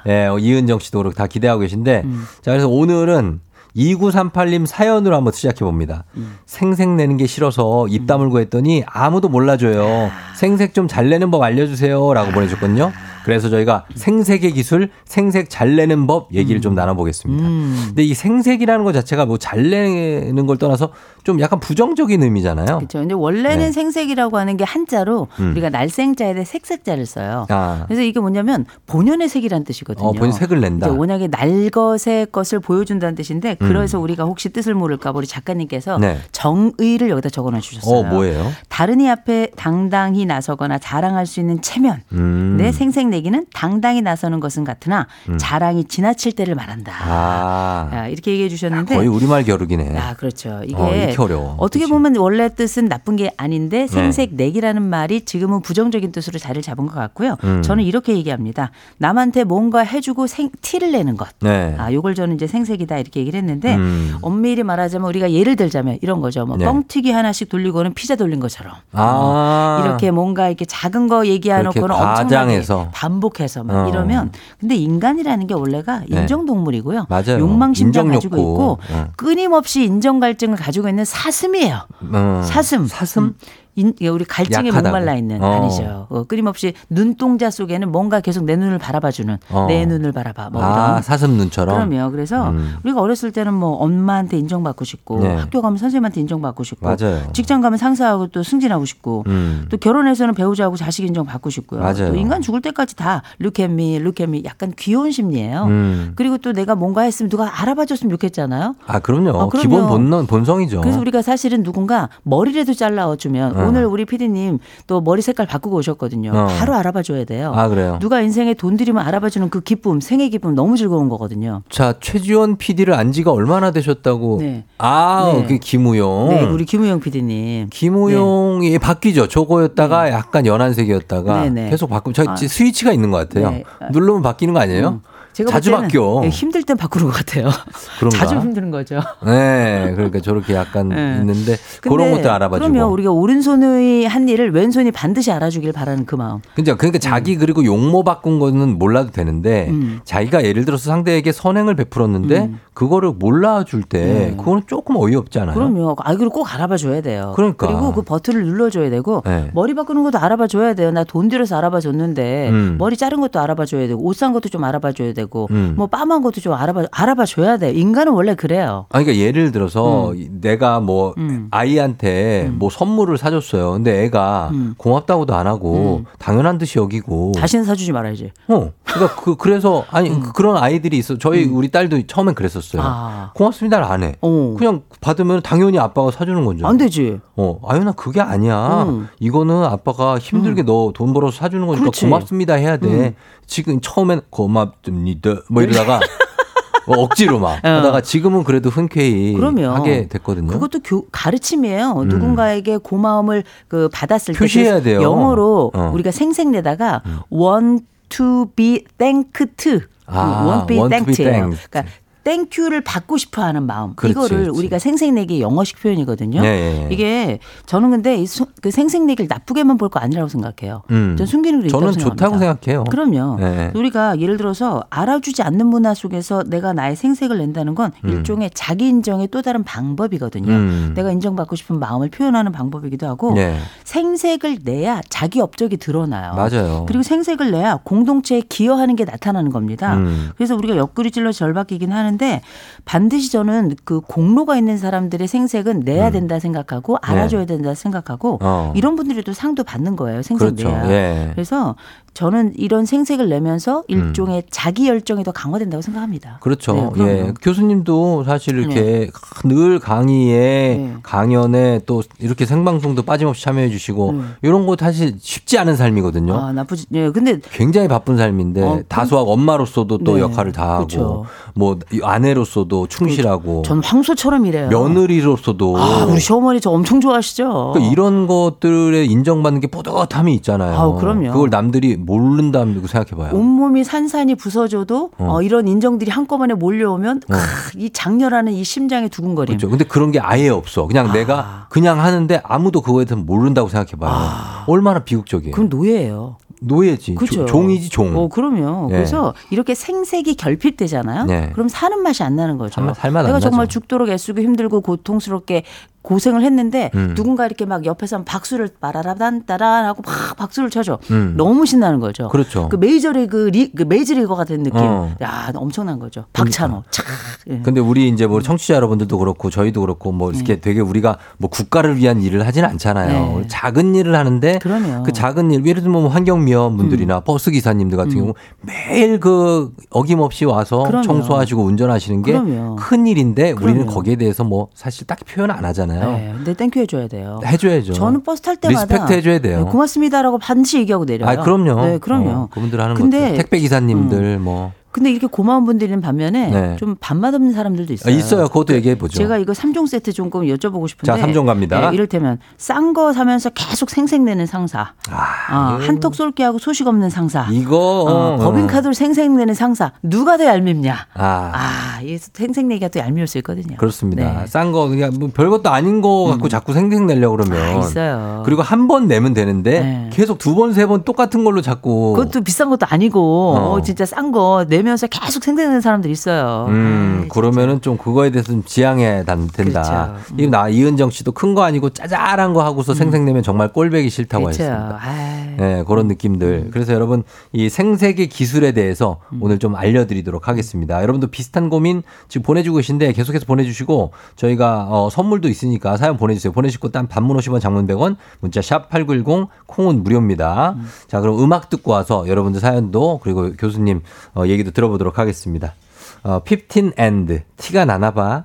예, 어, 이은정 씨도 그렇고 다 기대하고 계신데 음. 자 그래서 오늘은 2938님 사연으로 한번 시작해 봅니다. 음. 생색 내는 게 싫어서 입 다물고 했더니 아무도 몰라줘요. 생색 좀 잘 내는 법 알려주세요. 라고 보내줬거든요. 그래서 저희가 생색의 기술, 생색 잘 내는 법 얘기를 좀 나눠보겠습니다. 음. 근데 이 생색이라는 것 자체가 뭐 잘 내는 걸 떠나서 좀 약간 부정적인 의미잖아요. 그렇죠. 근데 원래는 네. 생색이라고 하는 게 한자로 음. 우리가 날생자에 색색자를 써요. 아. 그래서 이게 뭐냐면 본연의 색이라는 뜻이거든요. 어, 본인 색을 낸다. 이제 워낙에 날것의 것을 보여준다는 뜻인데 그래서 우리가 혹시 뜻을 모를까 봐 우리 작가님께서 음. 네. 정의를 여기다 적어놔 주셨어요. 어, 뭐예요? 다른 이 앞에 당당히 나서거나 자랑할 수 있는 체면. 음. 내 생색 내기는 당당히 나서는 것은 같으나 자랑이 지나칠 때를 말한다. 아. 야, 이렇게 얘기해 주셨는데 거의 우리말 겨루기네. 아, 그렇죠. 이게 어, 이렇게 어려워. 어떻게 그치? 보면 원래 뜻은 나쁜 게 아닌데 네. 생색 내기라는 말이 지금은 부정적인 뜻으로 자리를 잡은 것 같고요. 음. 저는 이렇게 얘기합니다. 남한테 뭔가 해주고 생, 티를 내는 것. 네. 아, 요걸 저는 이제 생색이다 이렇게 얘기를 했는데 음. 엄밀히 말하자면 우리가 예를 들자면 이런 거죠. 뭐 네. 뻥튀기 하나씩 돌리고는 피자 돌린 것처럼. 아. 이렇게 뭔가 이렇게 작은 거 얘기해놓고는 엄청나게. 반복해서 막 어. 이러면 근데 인간이라는 게 원래가 네. 인정 동물이고요. 맞아요. 욕망 심장 인정 가지고. 있고 어. 끊임없이 인정 갈증을 가지고 있는 사슴이에요. 어. 사슴. 사슴? 음. 인, 이게 우리 갈증에 약하다고. 목말라 있는 어. 아니죠. 어, 끊임없이 눈동자 속에는 뭔가 계속 내 눈을 바라봐주는 어. 내 눈을 바라봐. 뭐 아, 이런. 사슴 눈처럼. 그럼요. 그래서 음. 우리가 어렸을 때는 뭐 엄마한테 인정받고 싶고 네. 학교 가면 선생님한테 인정받고 싶고 맞아요. 직장 가면 상사하고 또 승진하고 싶고 음. 또 결혼해서는 배우자하고 자식 인정 받고 싶고요. 맞아요. 또 인간 죽을 때까지 다 루케미, 루케미 약간 귀여운 심리예요. 음. 그리고 또 내가 뭔가 했으면 누가 알아봐줬으면 좋겠잖아요. 아, 그럼요. 어, 그럼요. 기본 본능, 본성이죠. 그래서 우리가 사실은 누군가 머리라도 잘라주면 어. 오늘 우리 PD님 또 머리 색깔 바꾸고 오셨거든요. 어. 바로 알아봐 줘야 돼요. 아, 그래요? 누가 인생에 돈 들이면 알아봐 주는 그 기쁨, 생애 기쁨 너무 즐거운 거거든요. 자, 최지원 PD를 안 지가 얼마나 되셨다고. 네. 아, 네. 그 김우용. 네, 우리 김우영 PD님. 김우용이 바뀌죠. 저거였다가 약간 연한색이었다가 네, 네. 계속 바꾸면 저 아. 스위치가 있는 것 같아요. 네. 누르면 바뀌는 거 아니에요? 음. 제가 자주 바뀌어. 네, 힘들 땐 바꾸는 것 같아요. 그런가? 자주 힘드는 거죠. 네, 그러니까 저렇게 약간 네. 있는데 그런 것도 알아봐주고. 그러면 우리가 오른손의 한 일을 왼손이 반드시 알아주길 바라는 그 마음. 그죠. 그러니까 자기 그리고 용모 바꾼 거는 몰라도 되는데 음. 자기가 예를 들어서 상대에게 선행을 베풀었는데 음. 그거를 몰라줄 때 네. 그거는 조금 어이없잖아요. 그럼요. 아, 그리고 꼭 알아봐줘야 돼요. 그러니까. 리고 그 버튼을 눌러줘야 되고 네. 머리 바꾸는 것도 알아봐줘야 돼요. 나 돈 들여서 알아봐줬는데 음. 머리 자른 것도 알아봐줘야 되고 옷 산 것도 좀 알아봐줘야 되고 음. 뭐 빠만 것도 좀 알아봐 알아봐 줘야 돼요. 인간은 원래 그래요. 아, 그러니까 예를 들어서 내가 뭐 음. 아이한테 뭐 선물을 사줬어요. 근데 애가 음. 고맙다고도 안 하고 당연한 듯이 여기고. 다시는 사주지 말아야지. 어. 그러니까 그 그래서 아니 그- 그런 아이들이 있어. 저희 우리 딸도 처음엔 그랬었어요. 음. 아. 고맙습니다를 안 해. 어. 그냥 받으면 당연히 아빠가 사주는 건줄. 안 되지. 어, 아유나 그게 아니야. 음. 이거는 아빠가 힘들게 너 돈 벌어서 사주는 거니까 그렇지. 고맙습니다 해야 돼. 음. 지금 처음엔 고맙습니다. 뭐 이러다가 뭐 억지로 막 어. 하다가 지금은 그래도 흔쾌히 그러면 하게 됐거든요. 그것도 교, 가르침이에요. 누군가에게 고마움을 그 받았을 때 음. 표시해야 그래서 돼요. 영어로 어. 음. 우리가 생색내다가 want to be thanked, 아, want to be thanked. 그러니까 땡큐를 받고 싶어 하는 마음. 그렇지, 이거를 그렇지. 우리가 생색내기 영어식 표현이거든요. 예, 예, 예. 이게 저는 근데 그 생색내기를 나쁘게만 볼 거 아니라고 생각해요. 음. 전 숨기는 게 저는. 좋다고 생각해요. 그럼요. 네. 우리가 예를 들어서 알아주지 않는 문화 속에서 내가 나의 생색을 낸다는 건 일종의 자기 인정의 또 다른 방법이거든요. 음. 내가 인정받고 싶은 마음을 표현하는 방법이기도 하고 네. 생색을 내야 자기 업적이 드러나요. 맞아요. 그리고 생색을 내야 공동체에 기여하는 게 나타나는 겁니다. 음. 그래서 우리가 옆구리 찔러 절박이긴 하는 데 반드시 저는 그 공로가 있는 사람들의 생색은 내야 된다 생각하고 알아줘야 된다 생각하고 음. 네. 어. 이런 분들이 또 상도 받는 거예요. 생색 그렇죠. 내야. 예. 그래서 저는 이런 생색을 내면서 일종의 자기 열정이 더 강화된다고 생각합니다. 그렇죠. 네. 예. 교수님도 사실 이렇게 늘 강의에 네. 강연에 또 이렇게 생방송도 빠짐없이 참여해 주시고 네. 이런 거 사실 쉽지 않은 삶이거든요. 아, 나쁘지. 예, 근데 굉장히 바쁜 삶인데 어, 다소학 엄마로서도 또 네. 역할을 다 하고 그렇죠. 뭐 아내로서도 충실하고 전 황소처럼 일해요. 며느리로서도 아, 우리 시어머니 저 엄청 좋아하시죠. 그러니까 이런 것들에 인정받는 게 뿌듯함이 있잖아요. 아우, 그럼요. 그걸 남들이 모른다고 생각해봐요. 온몸이 산산이 부서져도 어. 어, 이런 인정들이 한꺼번에 몰려오면 크, 이 장렬하는 이 심장의 두근거림. 그렇죠. 근데 그런 게 아예 없어. 그냥 아. 내가 그냥 하는데 아무도 그거에 대해서 모른다고 생각해봐요. 얼마나 비극적이에요. 아. 그건 노예예요. 노예지. 그죠. 조- 종이지 종. 어, 그럼요. 예. 그래서 이렇게 생색이 결핍되잖아요. 네. 그럼 사는 맛이 안 나는 거죠. 살- 살맛 안 내가 정말. 죽도록 애쓰고 힘들고 고통스럽게 고생을 했는데 음. 누군가 이렇게 막 옆에서 박수를 빠라라단따란 하고 막 박수를 쳐줘. 음. 너무 신나는 거죠. 그렇죠. 그 메이저리그 리, 그 메이저리거 같은 느낌. 어. 야, 엄청난 거죠. 박찬호. 차. 예. 근데 우리 이제 뭐 청취자 여러분들도 그렇고 저희도 그렇고 뭐 이렇게 되게 우리가 뭐 국가를 위한 일을 하진 않잖아요. 네. 작은 일을 하는데 그러면 그 작은 일 예를 들면 뭐 환경미화 분들이나 버스 기사님들 같은 경우 매일 그 어김없이 와서 그럼요. 청소하시고 운전하시는 게. 큰 일인데 우리는 그럼요. 거기에 대해서 뭐 사실 딱히 표현 안 하잖아요. 네, 근데 thank you 해줘야 돼요. 해줘야죠. 저는 버스 탈 때마다 respect 해줘야 돼요. 네, 고맙습니다라고 반드시 얘기하고 내려요. 아, 그럼요. 네, 그럼요. 어, 그분들 하는 근데- 음. 택배 기사님들 뭐 근데 이렇게 고마운 분들은 반면에 네. 좀 밥맛 없는 사람들도 아, 있어요. 있어요. 그것도 얘기해 보죠. 제가 이거 3종 세트 조금 여쭤보고 싶은데. 자, 삼종 갑니다. 네, 이를테면 싼 거 사면서 계속 생색내는 상사. 아, 한턱 쏠게 하고 소식 없는 상사. 이거 어, 어, 법인카드로 생색내는 상사. 누가 더 얄밉냐? 아. 아, 이 생색내기가 또 얄미울 수 있거든요. 그렇습니다. 네. 싼거 그냥 뭐 별것도 아닌 거 갖고 자꾸 생색 내려고 그러면 아, 있어요. 그리고 한 번 내면 되는데 네. 계속 두 번 세 번 똑같은 걸로 자꾸 그것도 비싼 것도 아니고 어. 어, 진짜 싼거 내 면서 계속 생색내는 사람들 있어요. 음, 아이, 그러면은 좀 그거에 대해서 좀 지양해야 단- 된다. 그렇죠. 음. 이나 이은정 씨도 큰 거 아니고 짜잘한 거 하고서 생색 내면 정말 꼴배기 싫다고 그렇죠. 하셨습니다. 아이. 네, 그런 느낌들. 그래서 여러분 이 생색의 기술에 대해서 음. 오늘 좀 알려드리도록 하겠습니다. 여러분도 비슷한 고민 지금 보내주고 계신데 계속해서 보내주시고 저희가 어, 선물도 있으니까 사연 보내주세요. 보내시고 딴 반문 50원 장문 100원 문자 샵 8910 콩은 무료입니다. 음. 자 그럼 음악 듣고 와서 여러분들 사연도 그리고 교수님 어, 얘기도 들어보도록 하겠습니다. 어, 15 and 티가 나나 봐.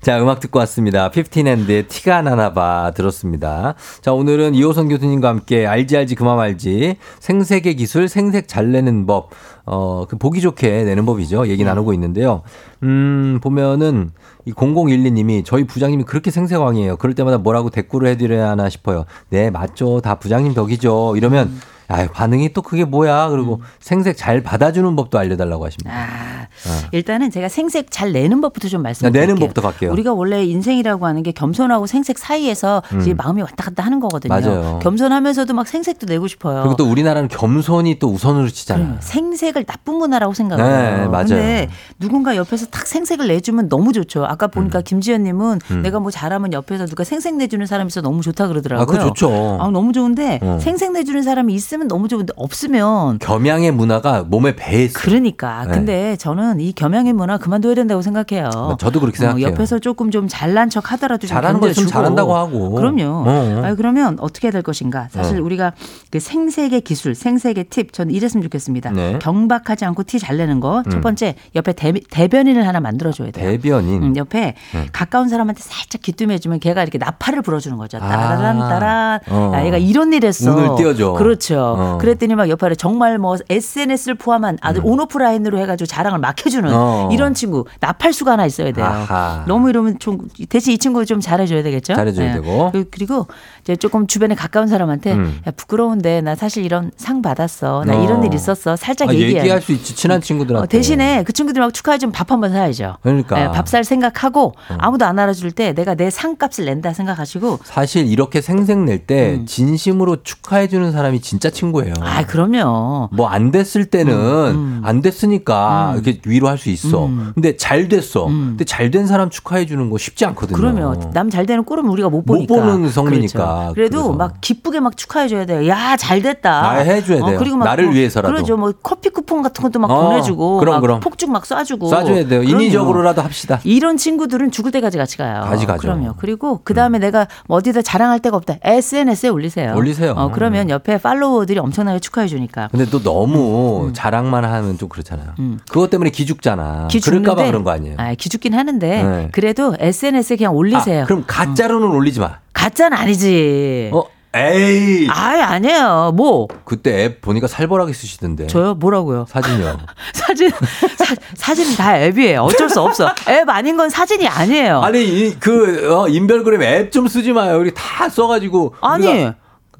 자, 음악 듣고 왔습니다. 15&의 티가 나나 봐 들었습니다. 자, 오늘은 이호선 교수님과 함께 알지 알지 그만 알지 생색의 기술 생색 잘 내는 법 어, 그 보기 좋게 내는 법이죠. 얘기 나누고 있는데요. 음, 보면은 이 0012님이 저희 부장님이 그렇게 생색왕이에요. 그럴 때마다 뭐라고 대꾸를 해드려야 하나 싶어요. 네, 맞죠. 다 부장님 덕이죠. 이러면 아, 반응이 또 그게 뭐야? 그리고 생색 잘 받아주는 법도 알려달라고 하십니다. 아, 일단은 제가 생색 잘 내는 법부터 좀 말씀드릴게요. 내는 법부터 갈게요. 우리가 원래 인생이라고 하는 게 겸손하고 생색 사이에서 이제 마음이 왔다 갔다 하는 거거든요. 음. 맞아요. 겸손하면서도 막 생색도 내고 싶어요. 그리고 또 우리나라는 겸손이 또 우선으로 치잖아요. 그래요. 생색을 나쁜 문화라고 생각을 네, 해요. 맞아요. 근데 누군가 옆에서 탁 생색을 내주면 너무 좋죠. 아까 보니까 김지연님은 음. 내가 뭐 잘하면 옆에서 누가 생색 내주는 사람이 있어 너무 좋다 그러더라고요. 아, 그거 좋죠. 아, 너무 좋은데 어. 생색 내주는 사람이 있으면 너무 좋은데 없으면 겸양의 문화가 몸에 배에 있어요. 그러니까. 네. 근데 저는 이 겸양의 문화 그만둬야 된다고 생각해요. 저도 그렇게 생각해요. 옆에서 조금 좀 잘난 척 하더라도 좀 잘하는 거 있으면 견뎌주고. 잘한다고 하고. 그럼요. 어. 아, 그러면 어떻게 해야 될 것인가? 사실 어. 우리가 그 생색의 기술, 생색의 팁, 저는 이랬으면 좋겠습니다. 네. 경박하지 않고 티 잘 내는 거. 첫 음. 번째, 옆에 대, 대변인을 하나 만들어줘야 돼요. 대변인. 음, 옆에 음. 가까운 사람한테 살짝 귀뜸해주면 걔가 이렇게 나팔을 불어주는 거죠. 아. 따라란 따라. 어. 야, 얘가 이런 일 했어. 운을 띄워줘. 그렇죠. 어. 그랬더니 막 옆에 정말 뭐 SNS를 포함한 아주 온오프라인으로 해가지고 자랑을 막 해주는 음. 어. 이런 친구 나팔수가 하나 있어야 돼요. 아하. 너무 이러면 좀 대신 이 친구 좀 잘해줘야 되겠죠. 잘해줘야 되고. 그- 그리고 이제 조금 주변에 가까운 사람한테 음. 야 부끄러운데 나 사실 이런 상 받았어. 나 어. 이런 일 있었어. 살짝 아, 얘기해. 얘기할 수 있지 친한 친구들한테. 어, 대신에 그 친구들하고 축하해 주면 밥 한번 사야죠. 그러니까. 어. 예, 밥살 생각하고 아무도 안 알아줄 때 내가 내 상값을 낸다 생각하시고 사실 이렇게 생색 낼때 진심으로 축하해 주는 사람이 진짜 친구예요. 음. 아 그럼요. 뭐 안 됐을 때는 음, 안 됐으니까 이렇게 충분히 위로할 수 있어. 근데 잘 됐어. 근데 잘 된 사람 축하해 주는 거 쉽지 않거든요. 그러면 남 잘 되는 꼴은 우리가 못못 보니까. 보는 성미니까. 그렇죠. 그래도 그래서. 막 기쁘게 막 축하해 줘야 돼요. 야, 잘 됐다. 아, 해줘야 돼요. 그리고 막 나를 뭐, 위해서라도. 그러죠. 뭐 커피 쿠폰 같은 것도 막 어, 보내주고. 그럼, 막 그럼. 폭죽 막 쏴주고. 쏴줘야 돼요. 인위적으로라도 합시다. 이런 친구들은 죽을 때까지 같이 가요. 같이 가죠. 음. 그럼요. 그리고 그 다음에 내가 뭐 어디다 자랑할 데가 없다. SNS에 올리세요. 올리세요. 음. 어, 그러면 옆에 팔로 워들이 엄청나게 축하해 주니까. 근데 또 너무 자랑만 하면 좀 그렇잖아요. 그것 때문에 기죽잖아. 기 그럴까봐 그런 거 아니에요. 아, 기죽긴 하는데 네. 그래도 SNS에 그냥 올리세요. 아, 그럼 가짜로는 올리지 마. 가짜는 아니지. 어, 에이. 아예 아니에요. 뭐 그때 앱 보니까 살벌하게 쓰시던데. 저요? 뭐라고요? 사진이요. 사진 사, 사진은 다 앱이에요. 어쩔 수 없어. 앱 아닌 건 사진이 아니에요. 아니 이, 그 어, 인별그램 앱 좀 쓰지 마요. 우리 다 써가지고. 아니, 우리가-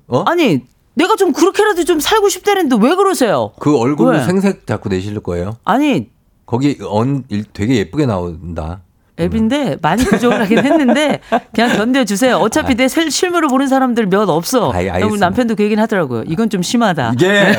어? 아니 내가 좀 그렇게라도 좀 살고 싶다는데 왜 그러세요? 그 얼굴로 왜? 생색 자꾸 내실 거예요. 아니 거기 언 일- 되게 예쁘게 나온다. 앱인데 많이 부족을 하긴 했는데 그냥 견뎌주세요. 어차피 내 실- 실물을 보는 사람들 몇 없어. 우리 남편도 그 얘기는 하더라고요. 이건 좀 심하다. 이게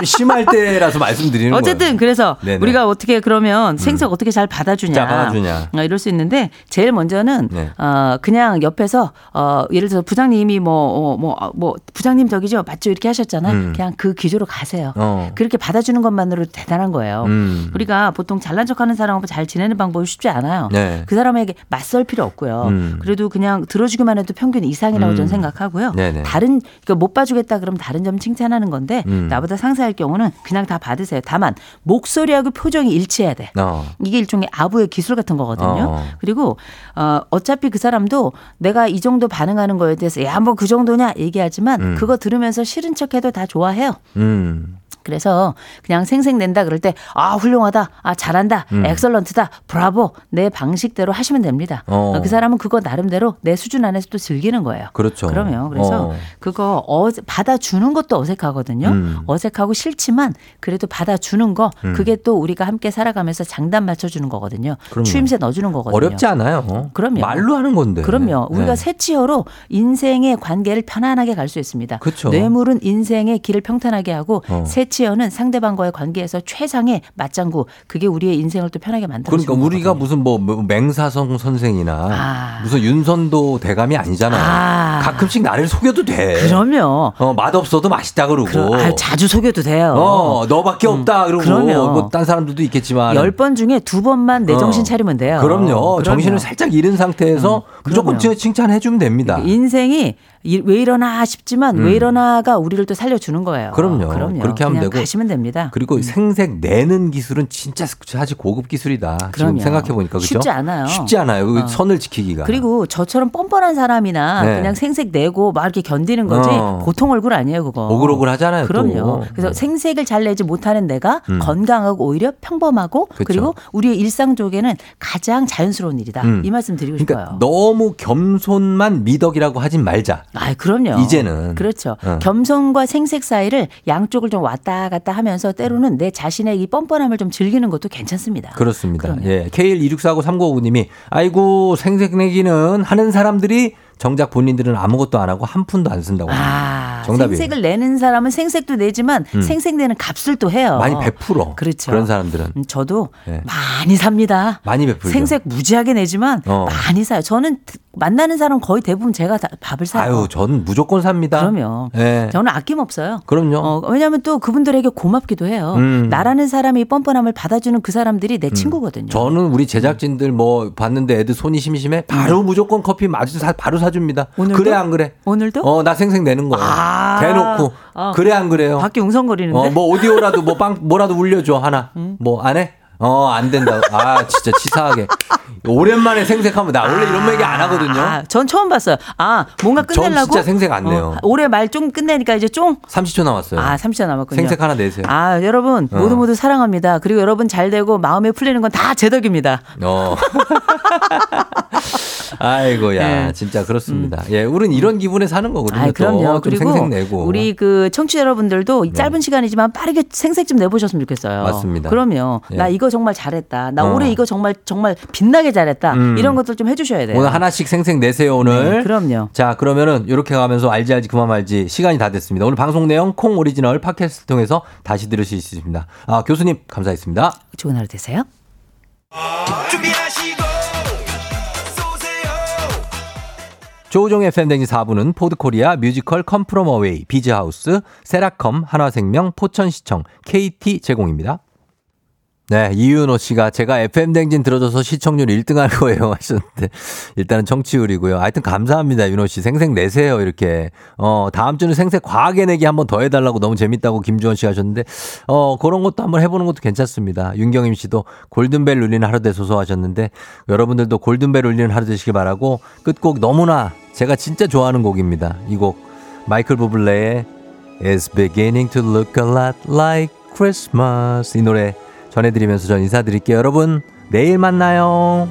좀 심할 때라서 말씀드리는 거예요. 어쨌든 그래서 네네. 우리가 어떻게 그러면 생색 어떻게 잘 받아주냐, 자, 받아주냐. 어, 이럴 수 있는데 제일 먼저는 네. 어 그냥 옆에서 어 예를 들어서 부장님이 뭐뭐 뭐 부장님 덕이죠 맞죠 이렇게 하셨잖아요. 음. 그냥 그 기조로 가세요. 어. 그렇게 받아주는 것만으로 대단한 거예요. 음. 우리가 보통 잘난 척하는 사람하고 잘 지내는 방법이 쉽지 않아요. 네. 그 사람에게 맞설 필요 없고요. 음. 그래도 그냥 들어주기만 해도 평균 이상이라고 음. 저는 생각하고요. 네네. 다른 그러니까 못 봐주겠다 그럼 다른 점 칭찬하는 건데 음. 나보다 상사 일 경우는 그냥 다 받으세요. 다만 목소리하고 표정이 일치해야 돼. 어. 이게 일종의 아부의 기술 같은 거거든요. 어. 그리고 어 어차피 그 사람도 내가 이 정도 반응하는 거에 대해서 야 뭐 그 정도냐 얘기하지만 음. 그거 들으면서 싫은 척해도 다 좋아해요. 음. 그래서 그냥 생색 낸다 그럴 때 아 훌륭하다 아 잘한다 음. 엑설런트다 브라보 내 방식대로 하시면 됩니다 어. 그 사람은 그거 나름대로 내 수준 안에서 또 즐기는 거예요 그렇죠. 그러면 그래서 어. 그거 어, 받아주는 것도 어색하거든요 음. 어색하고 싫지만 그래도 받아주는 거 음. 그게 또 우리가 함께 살아가면서 장단 맞춰주는 거거든요 그럼요. 추임새 넣어주는 거거든요 어렵지 않아요. 그럼요. 말로 하는 건데. 그럼요. 우리가 네. 세치어로 인생의 관계를 편안하게 갈 수 있습니다. 그쵸. 뇌물은 인생의 길을 평탄하게 하고 어. 세치어는 상대방과의 관계에서 최상의 맞장구. 그게 우리의 인생을 또 편하게 만들어 그러니까 우리가 거거든요. 무슨 뭐, 뭐 맹사성 선생이나 아. 무슨 윤선도 대감이 아니잖아요. 아. 가끔씩 나를 속여도 돼. 그럼요. 어, 맛없어도 맛있다 그러고. 그럼, 아, 자주 속여도 돼요. 어, 너밖에 없다 그러고. 그럼요. 뭐, 딴 사람들도 있겠지만. 열번 중에 두 번만 내 어. 정신 차리면 돼요. 그럼요. 그럼요. 정신을 살짝 잃은 상태에서 무조건 그럼요. 칭찬해 주면 됩니다. 인생이 이- 왜 이러나 싶지만 음. 왜 이러나가 우리를 또 살려주는 거예요. 그럼요. 그럼요. 그렇게 하면 되고. 가시면 됩니다. 그리고 생색 내는 기술은 진짜 사실 고급 기술이다. 지금 그럼요. 생각해 보니까 그죠? 쉽지 않아요. 쉽지 않아요. 그 어. 선을 지키기가. 그리고 저처럼 뻔뻔한 사람이나 네. 그냥 생색 내고 막 이렇게 견디는 거지 어. 보통 얼굴 아니에요 그거. 오글오글 하잖아요. 그럼요. 또. 그래서 생색을 잘 내지 못하는 내가 음. 건강하고 오히려 평범하고 그쵸. 그리고 우리의 일상 쪽에는 가장 자연스러운 일이다. 음. 이 말씀 드리고 그러니까 싶어요. 너무 겸손만 미덕이라고 하진 말자. 아, 그럼요. 이제는. 그렇죠. 어. 겸손과 생색 사이를 양쪽을 좀 왔다 갔다 하면서 때로는 내 자신의 이 뻔뻔함을 좀 즐기는 것도 괜찮습니다. 그렇습니다. 그럼요. 예. K12649님이 아이고 생색내기는 하는 사람들이 정작 본인들은 아무것도 안 하고 한 푼도 안 쓴다고. 아, 정답이에요. 생색을 내는 사람은 생색도 내지만 음. 생색 내는 값을 또 해요. 많이 베풀어. 그렇죠. 그런 사람들은 음, 저도 예. 많이 삽니다. 많이 베풀죠. 생색 무지하게 내지만 어. 많이 사요. 저는 만나는 사람 거의 대부분 제가 다 밥을 사요. 아유, 저는 무조건 삽니다. 그럼요. 예. 저는 아낌 없어요. 그럼요. 어, 왜냐하면 또 그분들에게 고맙기도 해요. 음. 나라는 사람이 뻔뻔함을 받아주는 그 사람들이 내 친구거든요. 저는 우리 제작진들 뭐 봤는데 애들 손이 심심해 바로 무조건 커피 마주 사 바로 사줍니다. 음. 오늘도? 그래 안 그래? 오늘도? 어 나 생색 내는 거야. 아. 대놓고 어. 그래 안 그래요? 밖에 웅성거리는데. 음. 어뭐 오디오라도 뭐 빵 뭐라도 울려줘 하나 뭐 안 해? 어 안 된다. 아 진짜 치사하게. 오랜만에 생색하면 나 원래 이런 얘기 안 하거든요. 아, 전 처음 봤어요. 아, 뭔가 전 끝내려고. 진짜 생색 안 내요. 어, 올해 말 좀 끝내니까 이제 쫑. 30초 남았어요. 아, 30초 남았군요. 생색 하나 내세요. 아, 여러분 어. 모두 모두 사랑합니다. 그리고 여러분 잘 되고 마음에 풀리는 건 다 제 덕입니다. 어. 아이고야, 네. 진짜 그렇습니다. 예, 우린 이런 기분에 사는 거거든요. 아, 또. 그럼요. 좀 그리고 생생 내고. 우리 그 청취자 여러분들도 이 네. 짧은 시간이지만 빠르게 생색 좀 내보셨으면 좋겠어요. 맞습니다. 그럼요. 예. 나 이거 정말 잘했다. 나 어. 올해 이거 정말 정말 빛나게 잘했다. 음. 이런 것들 좀 해주셔야 돼요. 오늘 하나씩 생생 내세요, 오늘. 네, 그럼요. 자, 그러면은 이렇게 가면서 알지 알지 그만 말지 시간이 다 됐습니다. 오늘 방송 내용 콩 오리지널 팟캐스트 통해서 다시 들으실 수 있습니다. 아, 교수님 감사했습니다. 좋은 하루 되세요. 조우종의 FM 대행진 4부는 포드코리아 뮤지컬 Come From Away 비즈하우스 세라컴 한화생명 포천시청 KT 제공입니다. 네, 이윤호 씨가 제가 FM 대행진 들어줘서 시청률 1등 할 거예요 하셨는데, 일단은 청취율이고요. 하여튼 감사합니다, 윤호 씨. 생색 내세요, 이렇게. 어, 다음 주는 생색 과하게 내기 한번 더 해달라고 너무 재밌다고 김주원 씨 하셨는데, 어, 그런 것도 한번 해보는 것도 괜찮습니다. 윤경임 씨도 골든벨 울리는 하루 되소서 하셨는데, 여러분들도 골든벨 울리는 하루 되시길 바라고, 끝곡 너무나 제가 진짜 좋아하는 곡입니다. 이 곡, 마이클 부블레의 It's beginning to look a lot like Christmas. 이 노래 전해드리면서 전 인사드릴게요. 여러분, 내일 만나요.